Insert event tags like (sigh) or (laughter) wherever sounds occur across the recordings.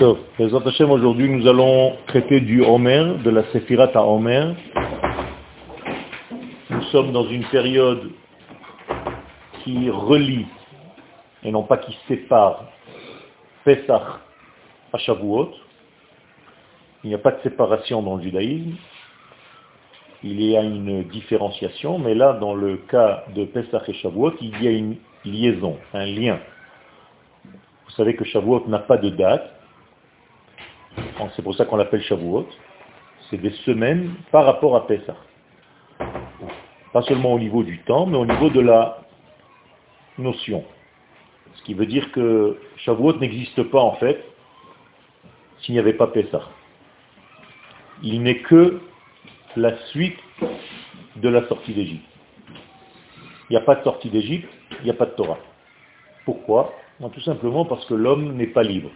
Aujourd'hui nous allons traiter du Homer, de la Sephirat à Homer. Nous sommes dans une période qui relie, et non pas qui sépare, Pesach à Shavuot. Il n'y a pas de séparation dans le judaïsme. Il y a une différenciation, mais là, dans le cas de Pesach et Shavuot, il y a une liaison, un lien. Vous savez que Shavuot n'a pas de date. C'est pour ça qu'on l'appelle Shavuot. C'est des semaines par rapport à Pesach. Pas seulement au niveau du temps, mais au niveau de la notion. Ce qui veut dire que Shavuot n'existe pas en fait s'il n'y avait pas Pesach. Il n'est que la suite de la sortie d'Égypte. Il n'y a pas de sortie d'Égypte, il n'y a pas de Torah. Pourquoi? Tout simplement parce que l'homme n'est pas libre.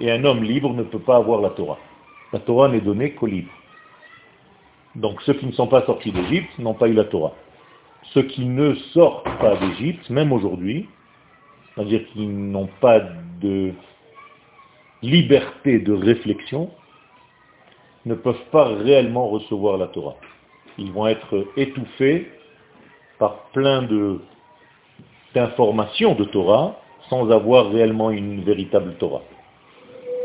Et un homme libre ne peut pas avoir la Torah. La Torah n'est donnée qu'aux libres. Donc ceux qui ne sont pas sortis d'Égypte n'ont pas eu la Torah. Ceux qui ne sortent pas d'Égypte, même aujourd'hui, c'est-à-dire qu'ils n'ont pas de liberté de réflexion, ne peuvent pas réellement recevoir la Torah. Ils vont être étouffés par plein d'informations de Torah sans avoir réellement une véritable Torah.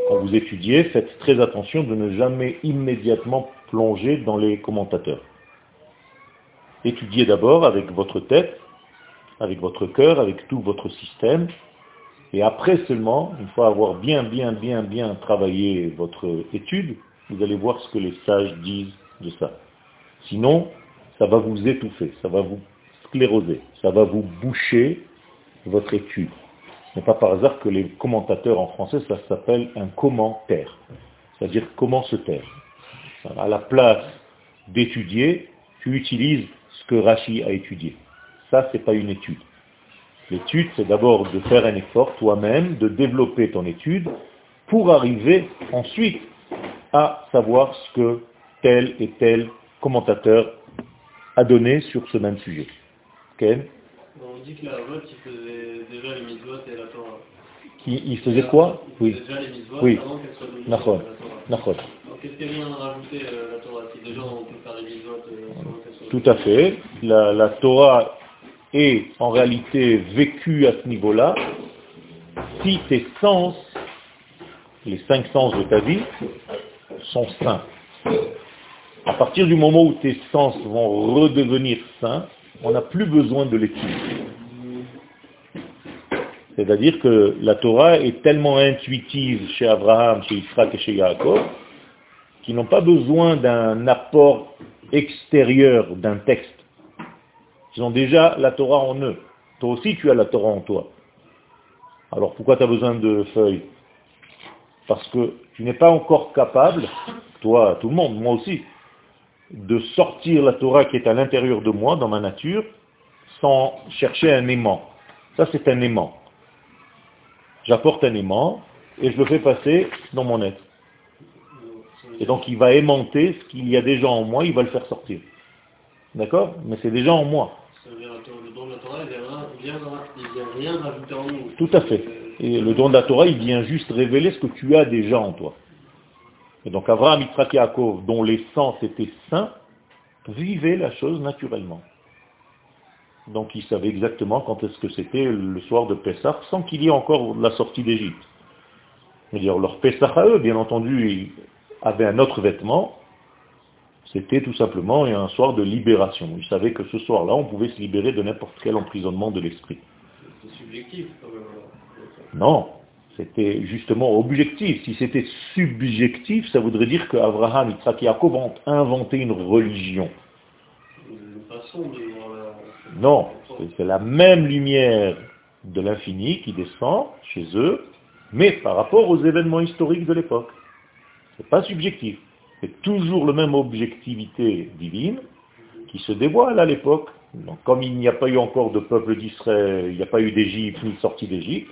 Quand vous étudiez, faites très attention de ne jamais immédiatement plonger dans les commentateurs. Étudiez d'abord avec votre tête, avec votre cœur, avec tout votre système, et après seulement, une fois avoir bien, bien, bien, bien travaillé votre étude, vous allez voir ce que les sages disent de ça. Sinon, ça va vous étouffer, ça va vous scléroser, ça va vous boucher votre étude. Ce n'est pas par hasard que les commentateurs en français, ça s'appelle un commentaire. C'est-à-dire comment se taire. À la place d'étudier, tu utilises ce que Rachi a étudié. Ça, ce n'est pas une étude. L'étude, c'est d'abord de faire un effort toi-même, de développer ton étude, pour arriver ensuite à savoir ce que tel et tel commentateur a donné sur ce même sujet. On dit que la vote, il faisait déjà les mitzvot et la Torah. il faisait quoi Oui. Déjà les mitzvot oui. avant qu'elle soit données la Torah. Qu'est-ce qu'elle vient rajouter euh, la Torah Si déjà on peut faire les mitzvot euh, Tout à fait. La, la Torah est en réalité vécue à ce niveau-là si tes sens, les cinq sens de ta vie, sont sains. À partir du moment où tes sens vont redevenir sains, on n'a plus besoin de l'étude. C'est-à-dire que la Torah est tellement intuitive chez Abraham, chez Israël et chez Yaakov, qu'ils n'ont pas besoin d'un apport extérieur d'un texte. Ils ont déjà la Torah en eux. Toi aussi, tu as la Torah en toi. Alors pourquoi tu as besoin de feuilles? Parce que tu n'es pas encore capable, toi, tout le monde, moi aussi, de sortir la Torah qui est à l'intérieur de moi, dans ma nature, sans chercher un aimant. Ça, c'est un aimant. J'apporte un aimant et je le fais passer dans mon être. Et donc, il va aimanter ce qu'il y a déjà en moi, il va le faire sortir. D'accord? Mais c'est déjà en moi. Tout à fait. Et le don de la Torah, il vient juste révéler ce que tu as déjà en toi. Et donc Abraham, Yitzhak Yaakov, dont les sens étaient saints, vivaient la chose naturellement. Donc ils savaient exactement quand est-ce que c'était le soir de Pessah, sans qu'il y ait encore la sortie d'Égypte. dire leur Pessah à eux, bien entendu, avaient un autre vêtement, c'était tout simplement un soir de libération. Ils savaient que ce soir-là, on pouvait se libérer de n'importe quel emprisonnement de l'esprit. C'est subjectif Non, c'était justement objectif. Si c'était subjectif, ça voudrait dire qu'Abraham, Yitzhak et Jacob ont inventé une religion. Non, c'est la même lumière de l'infini qui descend chez eux, mais par rapport aux événements historiques de l'époque. C'est pas subjectif. C'est toujours le même objectivité divine qui se dévoile à l'époque. Comme il n'y a pas eu encore de peuple d'Israël, il n'y a pas eu d'Égypte ni de sortie d'Égypte,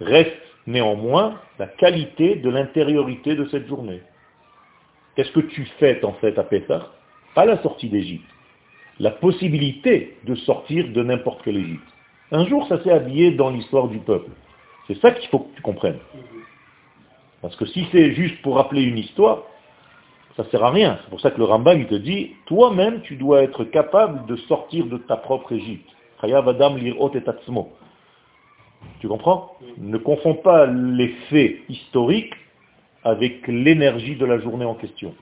reste néanmoins la qualité de l'intériorité de cette journée. Qu'est-ce que tu fais en fait à Pessah? Pas la sortie d'Égypte, la possibilité de sortir de n'importe quelle Égypte. Un jour, ça s'est habillé dans l'histoire du peuple. C'est ça qu'il faut que tu comprennes. Parce que si c'est juste pour rappeler une histoire, ça sert à rien. C'est pour ça que le Rambam, il te dit, toi-même, tu dois être capable de sortir de ta propre Égypte. Tu comprends? Ne confonds pas les faits historiques avec l'énergie de la journée en question.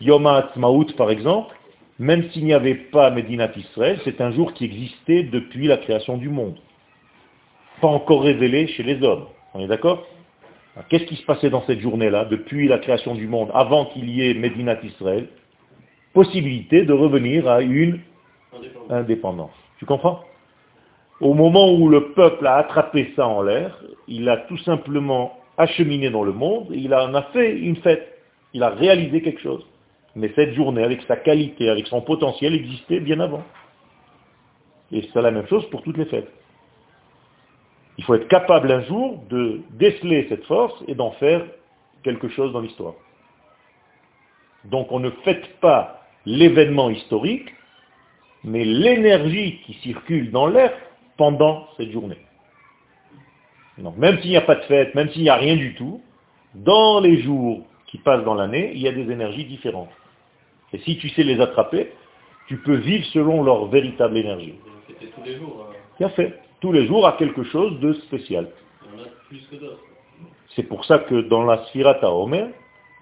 Yom HaAtzmaut, par exemple, même s'il n'y avait pas Medinat Israël, c'est un jour qui existait depuis la création du monde. Pas encore révélé chez les hommes. On est d'accord? Qu'est-ce qui se passait dans cette journée-là, depuis la création du monde, avant qu'il y ait Medinat Israël Possibilité de revenir à une indépendance. Tu comprends? Au moment où le peuple a attrapé ça en l'air, il a tout simplement acheminé dans le monde, et il en a fait une fête. Il a réalisé quelque chose. Mais cette journée, avec sa qualité, avec son potentiel, existait bien avant. Et c'est la même chose pour toutes les fêtes. Il faut être capable un jour de déceler cette force et d'en faire quelque chose dans l'histoire. Donc on ne fête pas l'événement historique, mais l'énergie qui circule dans l'air pendant cette journée. Donc même s'il n'y a pas de fête, même s'il n'y a rien du tout, dans les jours qui passent dans l'année, il y a des énergies différentes. Et si tu sais les attraper, tu peux vivre selon leur véritable énergie. C'était tous les jours. Hein. fait. Tous les jours à quelque chose de spécial. C'est pour ça que dans la Sfirata Omer,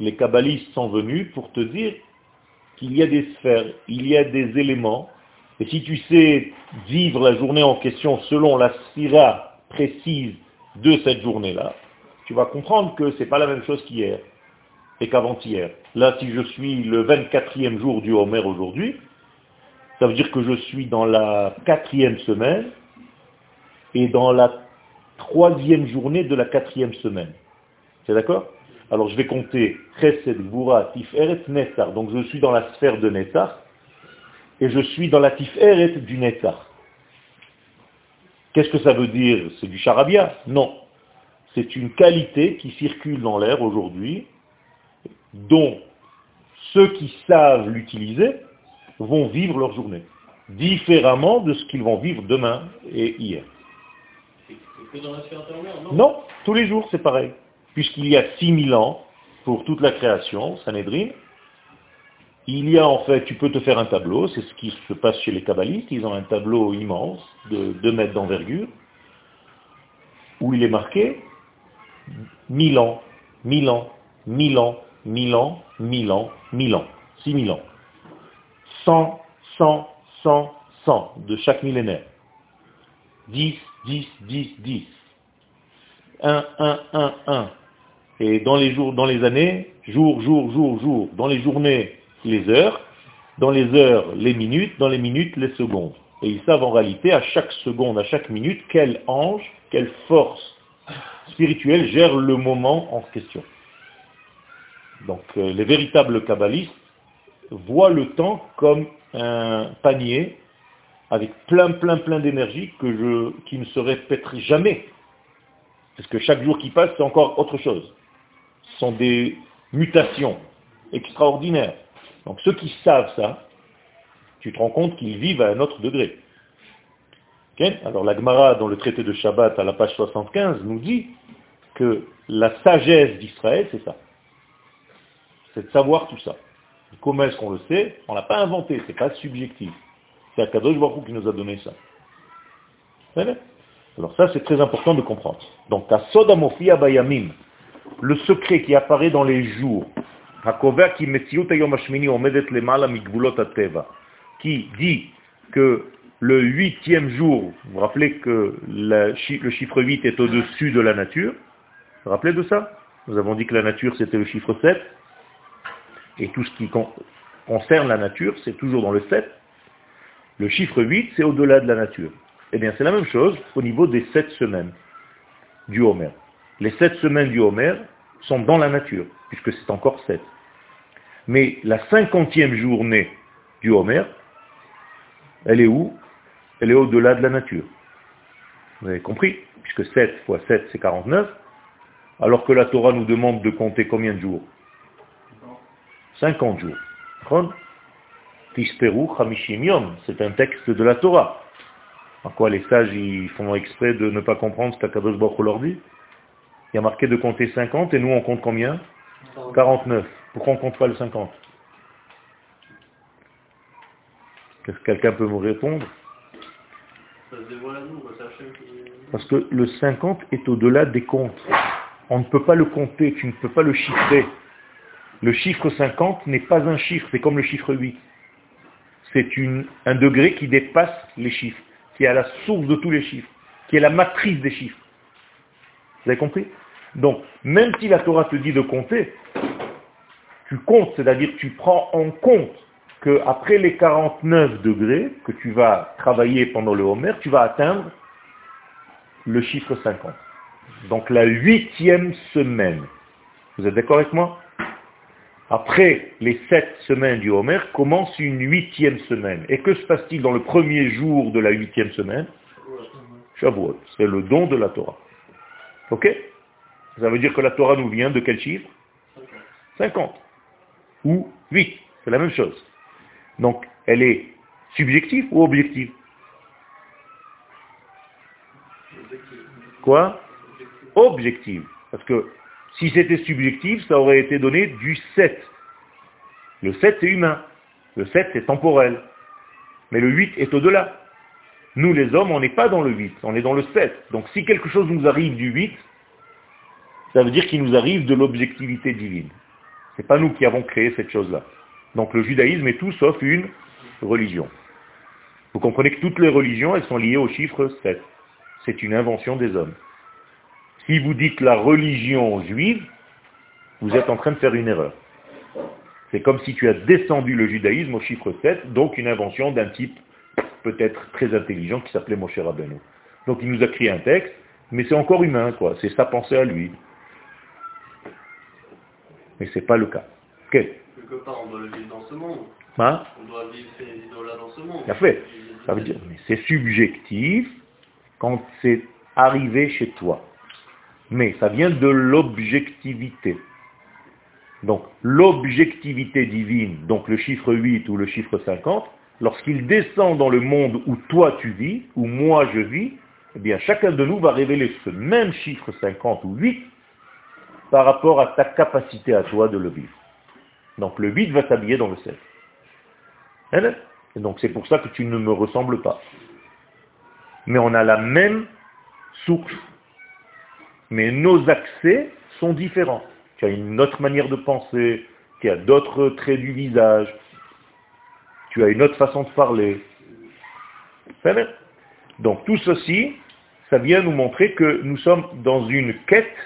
les kabbalistes sont venus pour te dire qu'il y a des sphères, il y a des éléments, et si tu sais vivre la journée en question selon la Sphira précise de cette journée-là, tu vas comprendre que ce n'est pas la même chose qu'hier et qu'avant-hier. Là, si je suis le 24e jour du Homer aujourd'hui, ça veut dire que je suis dans la quatrième semaine et dans la troisième journée de la quatrième semaine. C'est d'accord? Alors je vais compter Chesed, Gvura, Tiferet, Nessar. Donc je suis dans la sphère de Nessar et je suis dans la Tiferet du Nessar. Qu'est-ce que ça veut dire C'est du charabia Non. C'est une qualité qui circule dans l'air aujourd'hui dont ceux qui savent l'utiliser vont vivre leur journée, différemment de ce qu'ils vont vivre demain et hier. Que dans la non, non, tous les jours c'est pareil. Puisqu'il y a 6000 ans pour toute la création, Sanhedrin, il y a en fait, tu peux te faire un tableau, c'est ce qui se passe chez les kabbalistes, ils ont un tableau immense de 2 mètres d'envergure, où il est marqué 1000 ans, 1000 ans, 1000 ans, 1000 ans, 1000 ans, 1000 ans, 6000 ans. 100, 100, 100, 100 de chaque millénaire. 10, 10, 10, 10. 1, 1, 1, 1. Et dans les jours, dans les années, jour, jour, jour, jour. Dans les journées, les heures. Dans les heures, les minutes. Dans les minutes, les secondes. Et ils savent en réalité, à chaque seconde, à chaque minute, quel ange, quelle force spirituelle gère le moment en question. Donc euh, les véritables kabbalistes voient le temps comme un panier avec plein, plein, plein d'énergie que je, qui ne se répéterait jamais. Parce que chaque jour qui passe, c'est encore autre chose. Ce sont des mutations extraordinaires. Donc ceux qui savent ça, tu te rends compte qu'ils vivent à un autre degré. Alors la Gemara, dans le traité de Shabbat, à la page 75, nous dit que la sagesse d'Israël, c'est ça c'est de savoir tout ça. comment est-ce qu'on le sait? On ne l'a pas inventé, c'est pas subjectif. C'est Akadosh Baruch qui nous a donné ça. Alors ça, c'est très important de comprendre. Donc, Tasodamofia Bayamim, le secret qui apparaît dans les jours, qui dit que le huitième jour, vous vous rappelez que le chiffre 8 est au-dessus de la nature, vous vous rappelez de ça? Nous avons dit que la nature c'était le chiffre 7, et tout ce qui concerne la nature, c'est toujours dans le 7. Le chiffre 8, c'est au-delà de la nature. Eh bien, c'est la même chose au niveau des 7 semaines du Homer. Les 7 semaines du Homer sont dans la nature, puisque c'est encore 7. Mais la cinquantième journée du Homer, elle est où? Elle est au-delà de la nature. Vous avez compris? Puisque 7 fois 7, c'est 49, alors que la Torah nous demande de compter combien de jours? 50 jours. C'est un texte de la Torah. En quoi les sages ils font exprès de ne pas comprendre ce qu'Akadosh Baruch leur dit? Il y a marqué de compter 50 et nous on compte combien? 49. Pourquoi on compte pas le 50 Est-ce que quelqu'un peut me répondre? Parce que le 50 est au-delà des comptes. On ne peut pas le compter, tu ne peux pas le chiffrer. Le chiffre 50 n'est pas un chiffre, c'est comme le chiffre 8. C'est un degré qui dépasse les chiffres, qui est à la source de tous les chiffres, qui est la matrice des chiffres. Vous avez compris? Donc, même si la Torah te dit de compter, tu comptes, c'est-à-dire tu prends en compte qu'après les 49 degrés que tu vas travailler pendant le Homer, tu vas atteindre le chiffre 50. Donc la huitième semaine. Vous êtes d'accord avec moi? Après les sept semaines du Homer, commence une huitième semaine. Et que se passe-t-il dans le premier jour de la huitième semaine? Shavuot. C'est le don de la Torah. Ok Ça veut dire que la Torah nous vient de quel chiffre 50. Ou 8. C'est la même chose. Donc, elle est subjective ou objective Quoi Objective. Parce que si c'était subjectif, ça aurait été donné du 7. Le 7, c'est humain. Le 7, c'est temporel. Mais le 8 est au-delà. Nous, les hommes, on n'est pas dans le 8, on est dans le 7. Donc si quelque chose nous arrive du 8, ça veut dire qu'il nous arrive de l'objectivité divine. Ce n'est pas nous qui avons créé cette chose-là. Donc le judaïsme est tout sauf une religion. Vous comprenez que toutes les religions, elles sont liées au chiffre 7. C'est une invention des hommes. Si vous dites la religion juive, vous êtes en train de faire une erreur. C'est comme si tu as descendu le judaïsme au chiffre 7, donc une invention d'un type peut-être très intelligent qui s'appelait Moshe Rabbeinu. Donc il nous a créé un texte, mais c'est encore humain, quoi. C'est sa pensée à lui. Mais ce n'est pas le cas. Quelque part, on doit le vivre dans ce monde. Hein on doit vivre ces idoles-là dans ce monde. fait. Ça veut dire, mais c'est subjectif quand c'est arrivé chez toi. Mais ça vient de l'objectivité. Donc l'objectivité divine, donc le chiffre 8 ou le chiffre 50, lorsqu'il descend dans le monde où toi tu vis, où moi je vis, eh bien chacun de nous va révéler ce même chiffre 50 ou 8 par rapport à ta capacité à toi de le vivre. Donc le 8 va s'habiller dans le 7. Hein? Et donc c'est pour ça que tu ne me ressembles pas. Mais on a la même source. Mais nos accès sont différents. Tu as une autre manière de penser, tu as d'autres traits du visage, tu as une autre façon de parler. Donc tout ceci, ça vient nous montrer que nous sommes dans une quête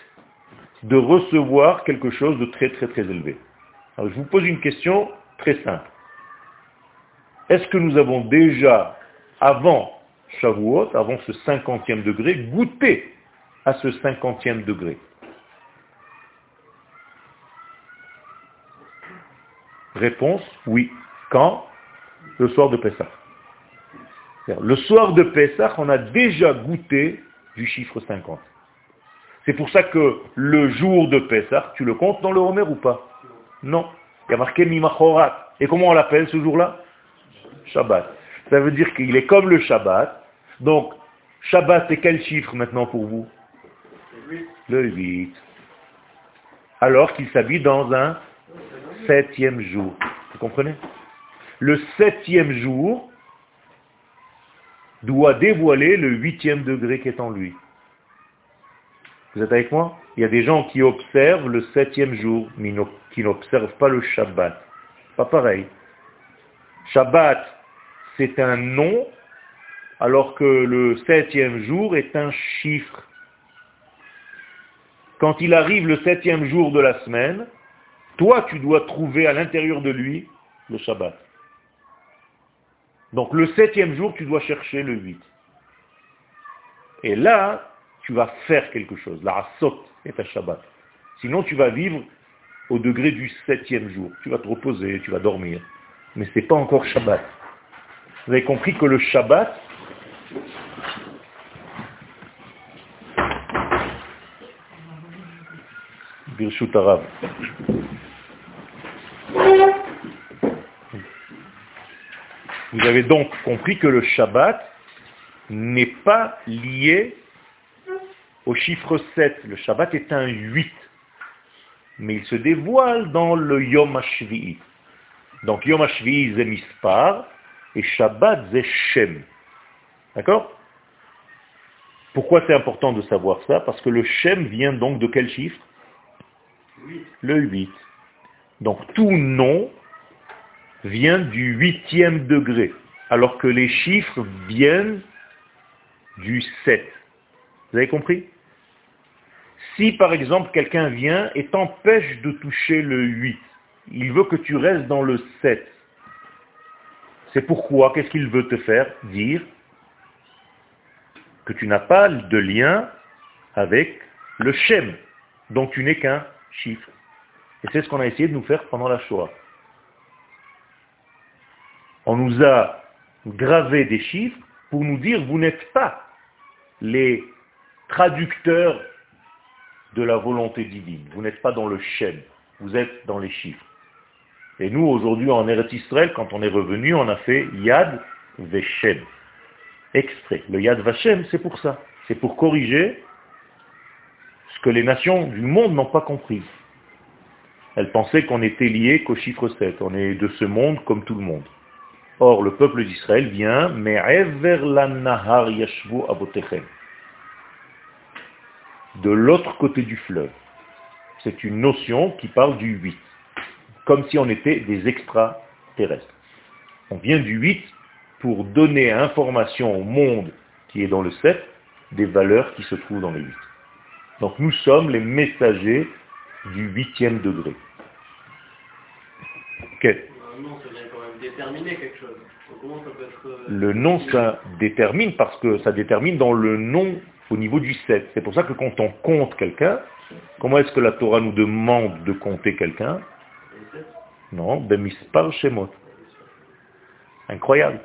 de recevoir quelque chose de très très très élevé. Alors je vous pose une question très simple. Est-ce que nous avons déjà, avant Shavuot, avant ce cinquantième degré, goûté à ce cinquantième degré? Réponse, oui. Quand? Le soir de Pessah. Le soir de Pessah, on a déjà goûté du chiffre 50. C'est pour ça que le jour de Pessah, tu le comptes dans le Homer ou pas? Non. Il y a marqué Mimachorat. Et comment on l'appelle ce jour-là? Shabbat. Ça veut dire qu'il est comme le Shabbat. Donc, Shabbat, c'est quel chiffre maintenant pour vous? Le 8. Alors qu'il s'habille dans un septième jour. Vous comprenez? Le septième jour doit dévoiler le huitième degré qui est en lui. Vous êtes avec moi? Il y a des gens qui observent le septième jour, mais qui n'observent pas le Shabbat. Pas pareil. Shabbat, c'est un nom, alors que le septième jour est un chiffre. Quand il arrive le septième jour de la semaine, toi, tu dois trouver à l'intérieur de lui le Shabbat. Donc le septième jour, tu dois chercher le 8. Et là, tu vas faire quelque chose. La asot est un Shabbat. Sinon, tu vas vivre au degré du septième jour. Tu vas te reposer, tu vas dormir. Mais ce n'est pas encore Shabbat. Vous avez compris que le Shabbat. Vous avez donc compris que le Shabbat n'est pas lié au chiffre 7. Le Shabbat est un 8. Mais il se dévoile dans le Yom HaShvi'i. Donc Yom HaShvi'i c'est Mispar et Shabbat c'est Shem. D'accord? Pourquoi c'est important de savoir ça? Parce que le Shem vient donc de quel chiffre? Le 8. Donc tout nom vient du huitième degré, alors que les chiffres viennent du 7. Vous avez compris? Si par exemple quelqu'un vient et t'empêche de toucher le 8, il veut que tu restes dans le 7. C'est pourquoi, qu'est-ce qu'il veut te faire dire? Que tu n'as pas de lien avec le Shem, dont tu n'es qu'un chiffre. Et c'est ce qu'on a essayé de nous faire pendant la Shoah. On nous a gravé des chiffres pour nous dire vous n'êtes pas les traducteurs de la volonté divine. Vous n'êtes pas dans le Shem, vous êtes dans les chiffres. Et nous, aujourd'hui, en Eretz quand on est revenu, on a fait Yad Veshem. Extrait. Le Yad Vashem, c'est pour ça. C'est pour corriger ce que les nations du monde n'ont pas compris. Elles pensaient qu'on était lié qu'au chiffre 7. On est de ce monde comme tout le monde. Or, le peuple d'Israël vient, mais nahar yashvu De l'autre côté du fleuve. C'est une notion qui parle du 8. Comme si on était des extraterrestres. On vient du 8 pour donner information au monde qui est dans le 7 des valeurs qui se trouvent dans le 8. Donc nous sommes les messagers du huitième degré. Le nom, ça détermine parce que ça détermine dans le nom au niveau du 7. C'est pour ça que quand on compte quelqu'un, comment est-ce que la Torah nous demande de compter quelqu'un? Non, Bemispar Shemot. Incroyable.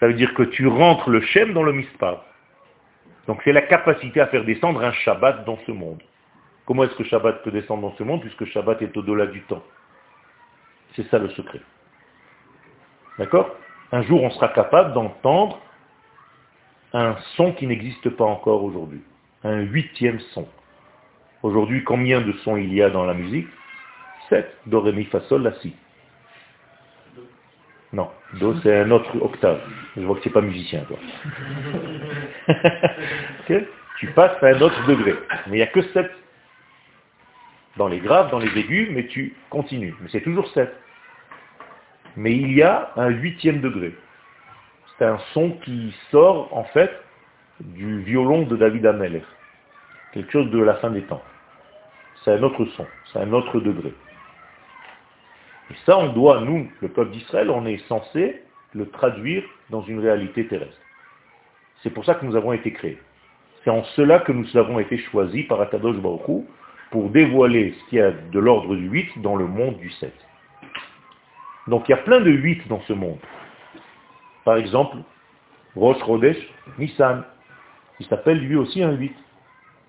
Ça veut dire que tu rentres le Shem dans le Mispar. Donc c'est la capacité à faire descendre un Shabbat dans ce monde. Comment est-ce que Shabbat peut descendre dans ce monde puisque Shabbat est au-delà du temps? C'est ça le secret. D'accord? Un jour, on sera capable d'entendre un son qui n'existe pas encore aujourd'hui. Un huitième son. Aujourd'hui, combien de sons il y a dans la musique? Sept. Do, ré, mi, fa, sol, la, si. Non, Do c'est un autre octave. Je vois que tu n'es pas musicien, toi. (laughs) Tu passes à un autre degré. Mais il n'y a que sept dans les graves, dans les aigus, mais tu continues. Mais c'est toujours 7. Mais il y a un huitième degré. C'est un son qui sort, en fait, du violon de David Ameller. Quelque chose de la fin des temps. C'est un autre son, c'est un autre degré. Et ça, on doit, nous, le peuple d'Israël, on est censé le traduire dans une réalité terrestre. C'est pour ça que nous avons été créés. C'est en cela que nous avons été choisis par Akadosh Baruch pour dévoiler ce qui a de l'ordre du 8 dans le monde du 7. Donc il y a plein de 8 dans ce monde. Par exemple, Rosh Rodesh Nissan, il s'appelle lui aussi un 8,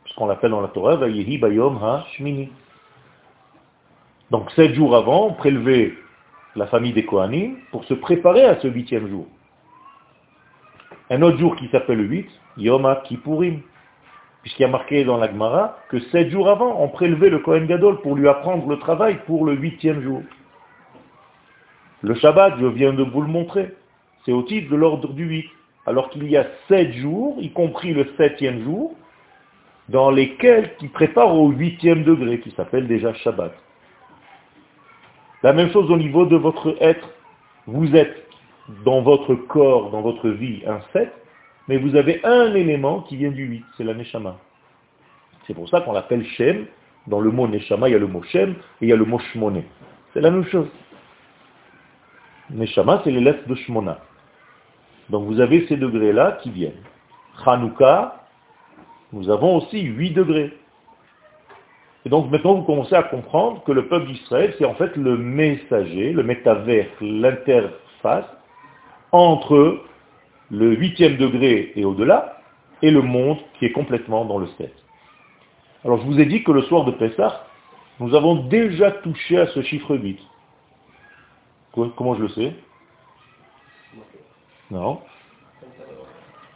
puisqu'on l'appelle dans la Torah Vayehi Bayom Ha-Shmini. Donc sept jours avant, on prélevait la famille des Kohanim pour se préparer à ce huitième jour. Un autre jour qui s'appelle le 8, Yom Kippourim, puisqu'il y a marqué dans la Gemara que sept jours avant, on prélevait le Kohen Gadol pour lui apprendre le travail pour le huitième jour. Le Shabbat, je viens de vous le montrer, c'est au titre de l'ordre du 8, alors qu'il y a sept jours, y compris le septième jour, dans lesquels qui prépare au huitième degré, qui s'appelle déjà Shabbat. La même chose au niveau de votre être. Vous êtes dans votre corps, dans votre vie, un 7, mais vous avez un élément qui vient du 8, c'est la Neshama. C'est pour ça qu'on l'appelle Shem. Dans le mot Neshama, il y a le mot Shem et il y a le mot Shmoné. C'est la même chose. Neshama, c'est les lettres de Shmona. Donc vous avez ces degrés-là qui viennent. Hanouka, nous avons aussi 8 degrés. Et donc maintenant vous commencez à comprendre que le peuple d'Israël, c'est en fait le messager, le métavers, l'interface entre le huitième degré et au-delà, et le monde qui est complètement dans le 7. Alors je vous ai dit que le soir de Pessah, nous avons déjà touché à ce chiffre 8. Comment je le sais? Non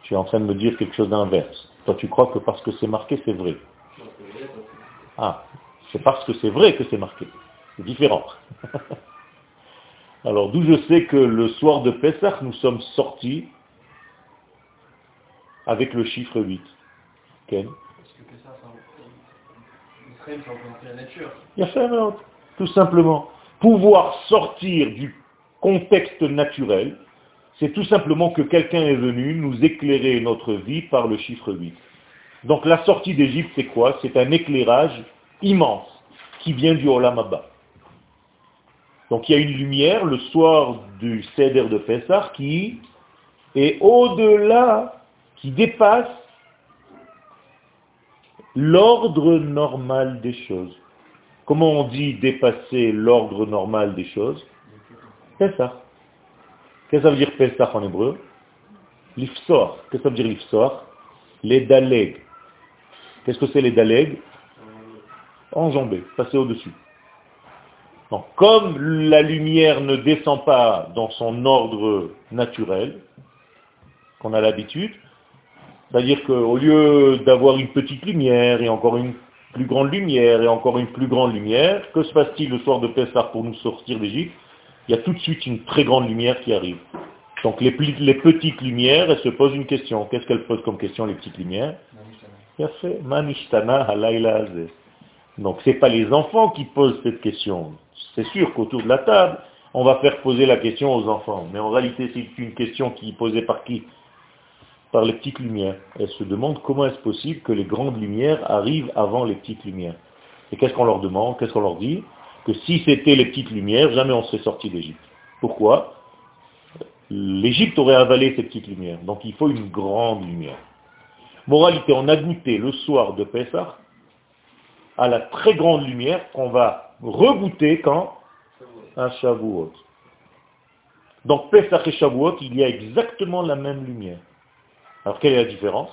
Tu es en train de me dire quelque chose d'inverse. Toi, tu crois que parce que c'est marqué, c'est vrai. Ah, c'est parce que c'est vrai que c'est marqué. C'est différent. (laughs) Alors, d'où je sais que le soir de Pessah, nous sommes sortis avec le chiffre 8. Ken? Parce que Pessah, c'est la nature. Il y a fait un autre, tout simplement. Pouvoir sortir du contexte naturel, c'est tout simplement que quelqu'un est venu nous éclairer notre vie par le chiffre 8. Donc la sortie d'Égypte, c'est quoi? C'est un éclairage immense qui vient du Olam Abba. Donc il y a une lumière le soir du Seder de Pessah qui est au-delà, qui dépasse l'ordre normal des choses. Comment on dit dépasser l'ordre normal des choses Pessah. Qu'est-ce que ça veut dire Pessah en hébreu L'ifsor. Qu'est-ce que ça veut dire l'ifsor Les daleg. Qu'est-ce que c'est les daleg Enjambé, passer au-dessus. Donc, comme la lumière ne descend pas dans son ordre naturel, qu'on a l'habitude, c'est-à-dire qu'au lieu d'avoir une petite lumière et encore une plus grande lumière et encore une plus grande lumière, que se passe-t-il le soir de Pessah pour nous sortir d'Égypte? Il y a tout de suite une très grande lumière qui arrive. Donc les, petites lumières, elles se posent une question. Qu'est-ce qu'elles posent comme question, les petites lumières? Manishtana Donc ce n'est pas les enfants qui posent cette question. C'est sûr qu'autour de la table, on va faire poser la question aux enfants. Mais en réalité, c'est une question qui est posée par qui? Par les petites lumières. Elles se demandent comment est-ce possible que les grandes lumières arrivent avant les petites lumières. Et qu'est-ce qu'on leur demande Qu'est-ce qu'on leur dit? Que si c'était les petites lumières, jamais on serait sorti d'Égypte. Pourquoi? L'Égypte aurait avalé ces petites lumières. Donc il faut une grande lumière. Moralité, on a goûté le soir de Pessah à la très grande lumière qu'on va regoûter quand? Un Shavuot. Donc Pessah et Shavuot, il y a exactement la même lumière. Alors quelle est la différence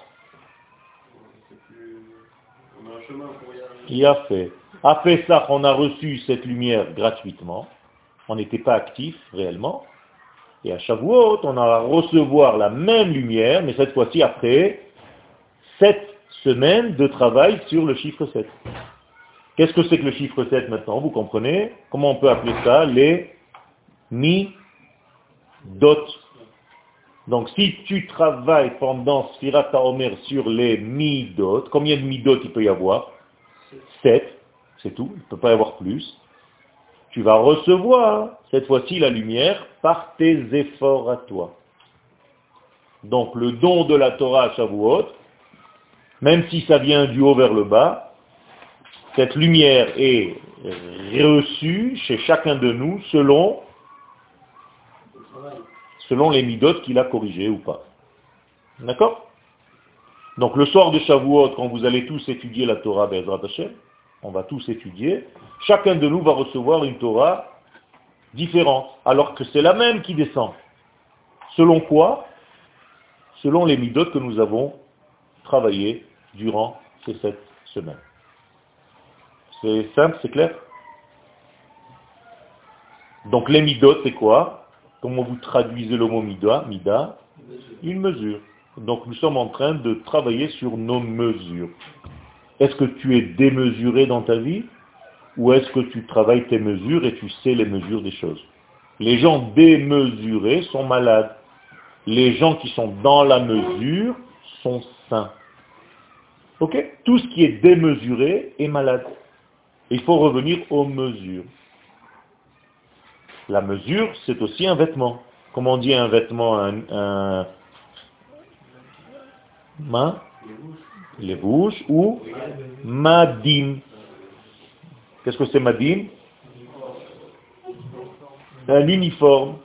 Il y a fait. Après ça, on a reçu cette lumière gratuitement. On n'était pas actif réellement. Et à Shavuot, on a recevoir la même lumière, mais cette fois-ci après sept semaines de travail sur le chiffre 7. Qu'est-ce que c'est que le chiffre 7 maintenant? Vous comprenez? Comment on peut appeler ça? Les mi-dot. Donc si tu travailles pendant Sfirata Omer sur les mi-dot, combien de mi-dot il peut y avoir? 7 c'est tout, il ne peut pas y avoir plus. Tu vas recevoir cette fois-ci la lumière par tes efforts à toi. Donc le don de la Torah à Shavuot, même si ça vient du haut vers le bas, cette lumière est reçue chez chacun de nous selon, selon les midotes qu'il a corrigées ou pas. D'accord? Donc le soir de Shavuot, quand vous allez tous étudier la Torah Bezrat on va tous étudier, chacun de nous va recevoir une Torah différente, alors que c'est la même qui descend. Selon quoi? Selon les midotes que nous avons travaillées durant ces sept semaines. C'est simple, c'est clair? Donc les midotes, c'est quoi? Comment vous traduisez le mot mida Mida? Une mesure. Donc nous sommes en train de travailler sur nos mesures. Est-ce que tu es démesuré dans ta vie? Ou est-ce que tu travailles tes mesures et tu sais les mesures des choses? Les gens démesurés sont malades. Les gens qui sont dans la mesure sont sains. Tout ce qui est démesuré est malade. Il faut revenir aux mesures. La mesure, c'est aussi un vêtement. Comment on dit un vêtement un. Main les bouches, ou madim. Qu'est-ce que c'est madim Un uniforme.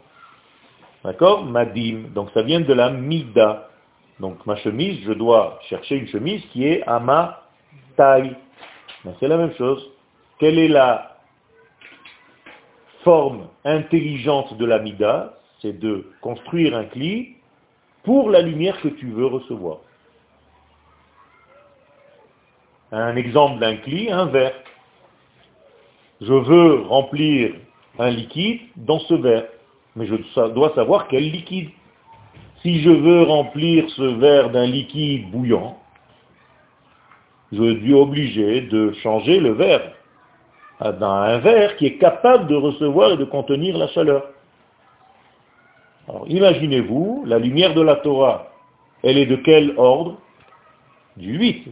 D'accord? Madim. Donc ça vient de la mida. Donc ma chemise, je dois chercher une chemise qui est à ma taille. C'est la même chose. Quelle est la forme intelligente de la mida C'est de construire un cli pour la lumière que tu veux recevoir. un exemple d'un cli, un verre. Je veux remplir un liquide dans ce verre, mais je dois savoir quel liquide. Si je veux remplir ce verre d'un liquide bouillant, je suis obligé de changer le verre dans un verre qui est capable de recevoir et de contenir la chaleur. Alors imaginez-vous, la lumière de la Torah, elle est de quel ordre? Du 8.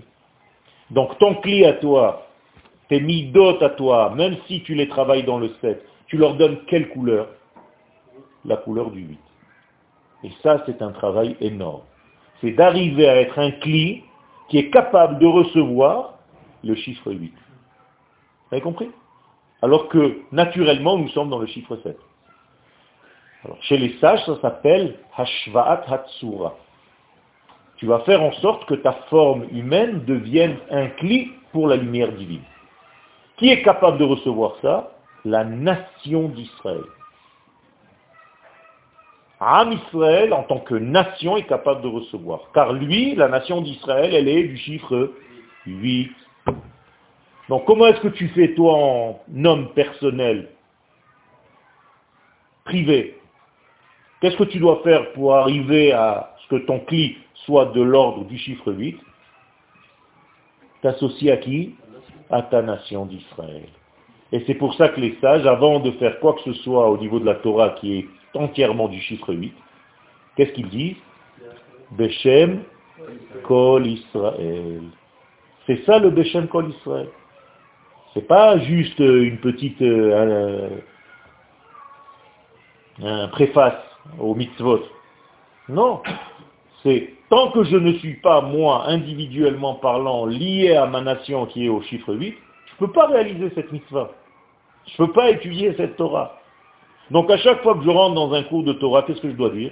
Donc ton cli à toi, tes midot à toi, même si tu les travailles dans le 7, tu leur donnes quelle couleur? La couleur du 8. Et ça, c'est un travail énorme. C'est d'arriver à être un cli qui est capable de recevoir le chiffre 8. Vous avez compris? Alors que, naturellement, nous sommes dans le chiffre 7. Alors, chez les sages, ça s'appelle Hashva'at Hatsura. Tu vas faire en sorte que ta forme humaine devienne un cli pour la lumière divine. Qui est capable de recevoir ça? La nation d'Israël. Am Israël, en tant que nation, est capable de recevoir. Car lui, la nation d'Israël, elle est du chiffre 8. Donc comment est-ce que tu fais, toi, en homme personnel, privé? Qu'est-ce que tu dois faire pour arriver à ce que ton cli soit de l'ordre du chiffre 8 T'associer à qui? À ta nation d'Israël. Et c'est pour ça que les sages, avant de faire quoi que ce soit au niveau de la Torah qui est entièrement du chiffre 8. Qu'est-ce qu'ils disent? Beshem Kol Israël. C'est ça le Beshem Kol Israël. C'est pas juste une petite euh, un, préface au mitzvot. Non. C'est tant que je ne suis pas, moi, individuellement parlant, lié à ma nation qui est au chiffre 8, je ne peux pas réaliser cette mitzvah. Je ne peux pas étudier cette Torah. Donc à chaque fois que je rentre dans un cours de Torah, qu'est-ce que je dois dire?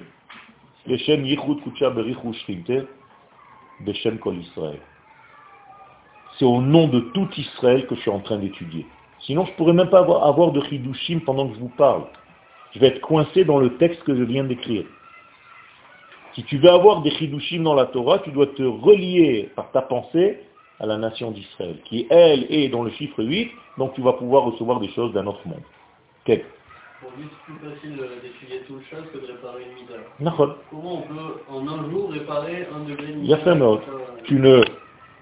C'est au nom de tout Israël que je suis en train d'étudier. Sinon, je ne pourrais même pas avoir, de Hidushim pendant que je vous parle. Je vais être coincé dans le texte que je viens d'écrire. Si tu veux avoir des Hidushim dans la Torah, tu dois te relier par ta pensée à la nation d'Israël, qui elle est dans le chiffre 8, donc tu vas pouvoir recevoir des choses d'un autre monde. Pour lui, c'est plus facile d'étudier tout le chose que de réparer une mida. Comment on peut, en un jour, réparer un degré de mida Tu ne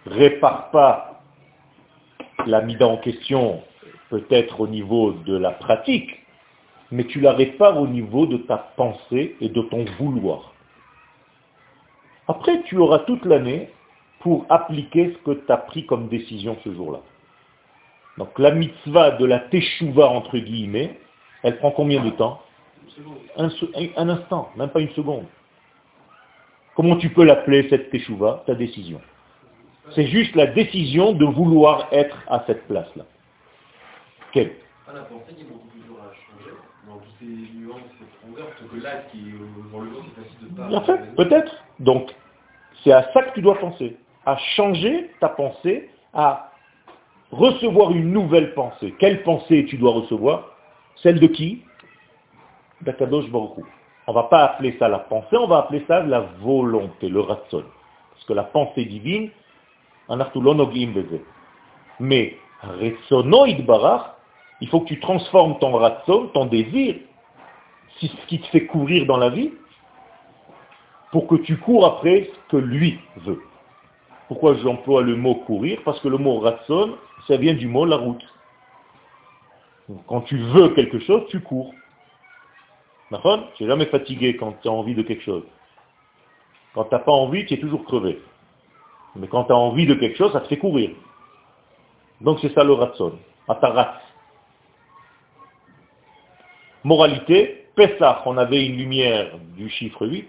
répares pas la mida en question, peut-être au niveau de la pratique, mais tu la répares au niveau de ta pensée et de ton vouloir. Après, tu auras toute l'année pour appliquer ce que tu as pris comme décision ce jour-là. Donc la mitzvah de la teshuva, entre guillemets, elle prend combien de temps? Un, instant, même pas une seconde. Comment tu peux l'appeler cette teshuva? Ta décision. C'est juste la décision de vouloir être à cette place-là. Quelle ah, La pensée qui montre toujours à changer dans toutes ces nuances, ces profondeurs, plutôt que là, qui dans le monde, c'est facile de parler. Bien fait, peut-être. Donc, c'est à ça que tu dois penser. À changer ta pensée, à recevoir une nouvelle pensée. Quelle pensée tu dois recevoir? Celle de qui? D'Akadosh Baruch On ne va pas appeler ça la pensée, on va appeler ça la volonté, le ratson. Parce que la pensée divine, mais il faut que tu transformes ton ratson, ton désir, ce qui te fait courir dans la vie, pour que tu cours après ce que lui veut. Pourquoi j'emploie le mot courir? Parce que le mot ratson, ça vient du mot la route. Quand tu veux quelque chose, tu cours. D'accord? Tu n'es jamais fatigué quand tu as envie de quelque chose. Quand tu n'as pas envie, tu es toujours crevé. Mais quand tu as envie de quelque chose, ça te fait courir. Donc c'est ça le ratson. Atarat. Moralité, Pessah, on avait une lumière du chiffre 8.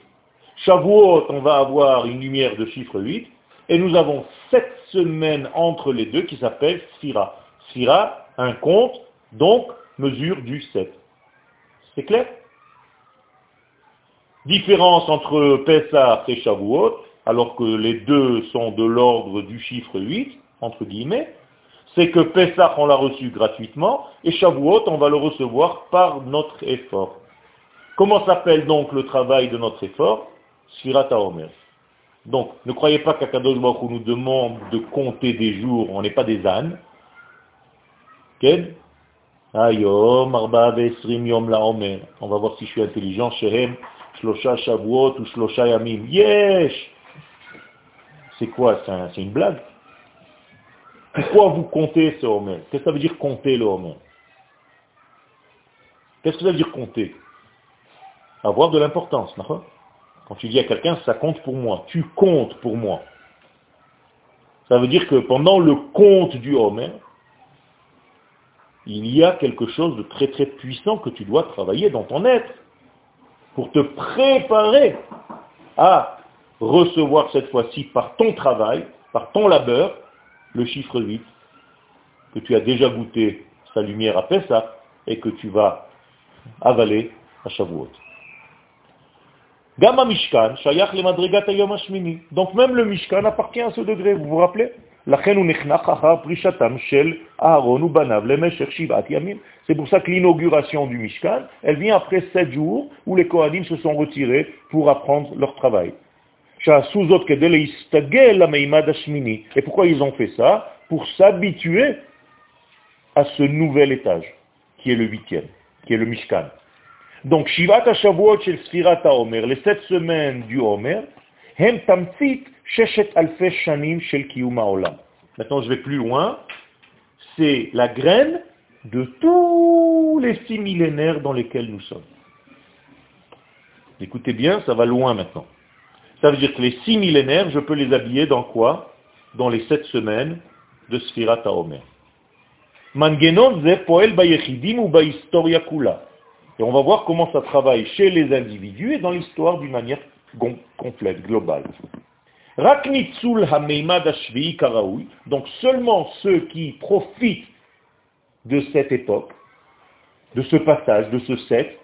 Shavuot, on va avoir une lumière de chiffre 8. Et nous avons sept semaines entre les deux qui s'appellent Sphira. Sphira, un compte, donc mesure du 7. C'est clair? Différence entre Pessah et Shavuot, alors que les deux sont de l'ordre du chiffre 8, entre guillemets, c'est que Pessah, on l'a reçu gratuitement, et Shavuot, on va le recevoir par notre effort. Comment s'appelle donc le travail de notre effort? Sfirat Omer. Donc, ne croyez pas qu'Akadosh Baruch nous demande de compter des jours, on n'est pas des ânes. Ken? Ayom, Arba Yom La. On va voir si je suis intelligent. Shehem, Shlosha Shavuot ou Shlosha Yamim. Yesh C'est quoi C'est une blague? Pourquoi vous comptez ce Homer Qu'est-ce que ça veut dire compter le Homer Qu'est-ce que ça veut dire compter? Avoir de l'importance, Quand tu dis à quelqu'un, ça compte pour moi, tu comptes pour moi. Ça veut dire que pendant le compte du Homer, il y a quelque chose de très très puissant que tu dois travailler dans ton être pour te préparer à recevoir cette fois-ci par ton travail, par ton labeur, le chiffre 8, que tu as déjà goûté sa lumière à Pessah et que tu vas avaler à Shavuot. Gama Mishkan, Shayach le Madrigat Donc même le Mishkan appartient à ce degré, vous vous rappelez? C'est pour ça que l'inauguration du Mishkan, elle vient après sept jours où les Kohanim se sont retirés pour apprendre leur travail. Et pourquoi ils ont fait ça Pour s'habituer à ce nouvel étage, qui est le huitième, qui est le Mishkan. Donc, Shivat HaShavuot shel Sfirat les sept semaines du Homer, hem tamtzit sheshet alfe shanim shel kiyum HaOlam. Maintenant, je vais plus loin. C'est la graine de tous les six millénaires dans lesquels nous sommes. Écoutez bien, ça va loin maintenant. Ça veut dire que les six millénaires, je peux les habiller dans quoi? Dans les sept semaines de Sfirat ze poel ou kula. Et on va voir comment ça travaille chez les individus et dans l'histoire d'une manière complète, globale. Donc seulement ceux qui profitent de cette époque, de ce passage, de ce set,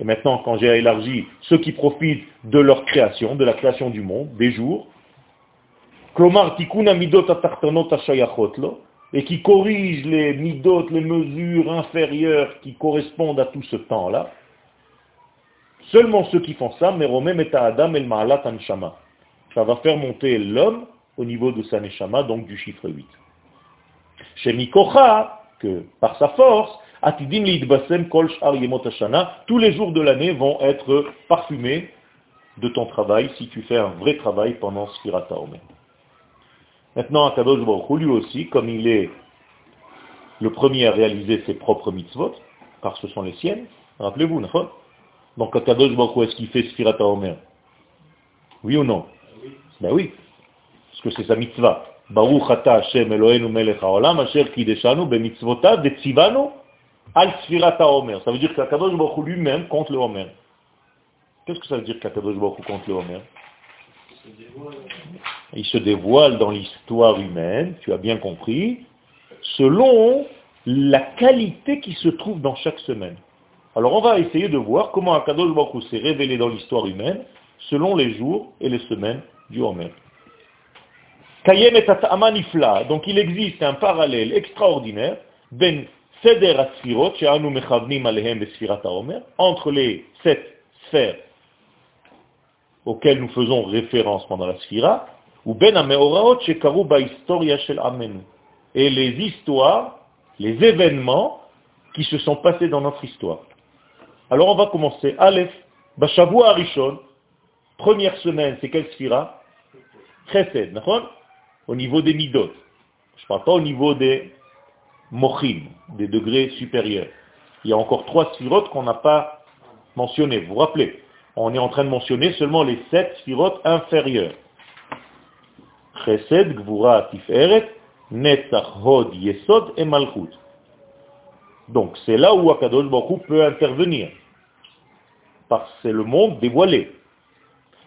et maintenant quand j'ai élargi, ceux qui profitent de leur création, de la création du monde, des jours, et qui corrigent les midot, les mesures inférieures qui correspondent à tout ce temps-là, seulement ceux qui font ça, Adam el Ma'alat. Ça va faire monter l'homme au niveau de sa neshama, donc du chiffre 8. Chez Mikocha, que par sa force, Atidim Kol Shar Yemot tous les jours de l'année vont être parfumés de ton travail si tu fais un vrai travail pendant Spirata Omer. Maintenant, Akadosh Baruch lui aussi, comme il est le premier à réaliser ses propres mitzvot, car ce sont les siennes, rappelez-vous, Donc Akadosh Baruch est-ce qu'il fait Spirata Omer? Oui ou non? Ben oui, parce que c'est sa mitzvah. Baruch ata Hashem Eloheinu melech haolam asher kideshanu bemitzvotav detzivanu al Sfirata Omer. Ça veut dire qu'Akadosh Baruch lui-même compte le Omer. Qu'est-ce que ça veut dire qu'Akadosh Baruch compte le Omer? Il se dévoile dans l'histoire humaine, tu as bien compris, selon la qualité qui se trouve dans chaque semaine. Alors on va essayer de voir comment Akadosh Baruch s'est révélé dans l'histoire humaine selon les jours et les semaines du Homer. Donc il existe un parallèle extraordinaire ben entre les sept sphères auxquelles nous faisons référence pendant la sphira, ou ben shel amenu. Et les histoires, les événements qui se sont passés dans notre histoire. Alors on va commencer. Aleph, Bashavu Arishon, première semaine, c'est quelle sphira? Chesed, au niveau des midot. Je ne parle pas au niveau des mochim, des degrés supérieurs. Il y a encore trois sphirotes qu'on n'a pas mentionnées, vous vous rappelez on est en train de mentionner seulement les sept sphirotes inférieures. Chesed, Gvura, Tiferet, Netzach, Hod, Yesod et Malchut. Donc c'est là où Akadosh peut intervenir. Parce que c'est le monde dévoilé.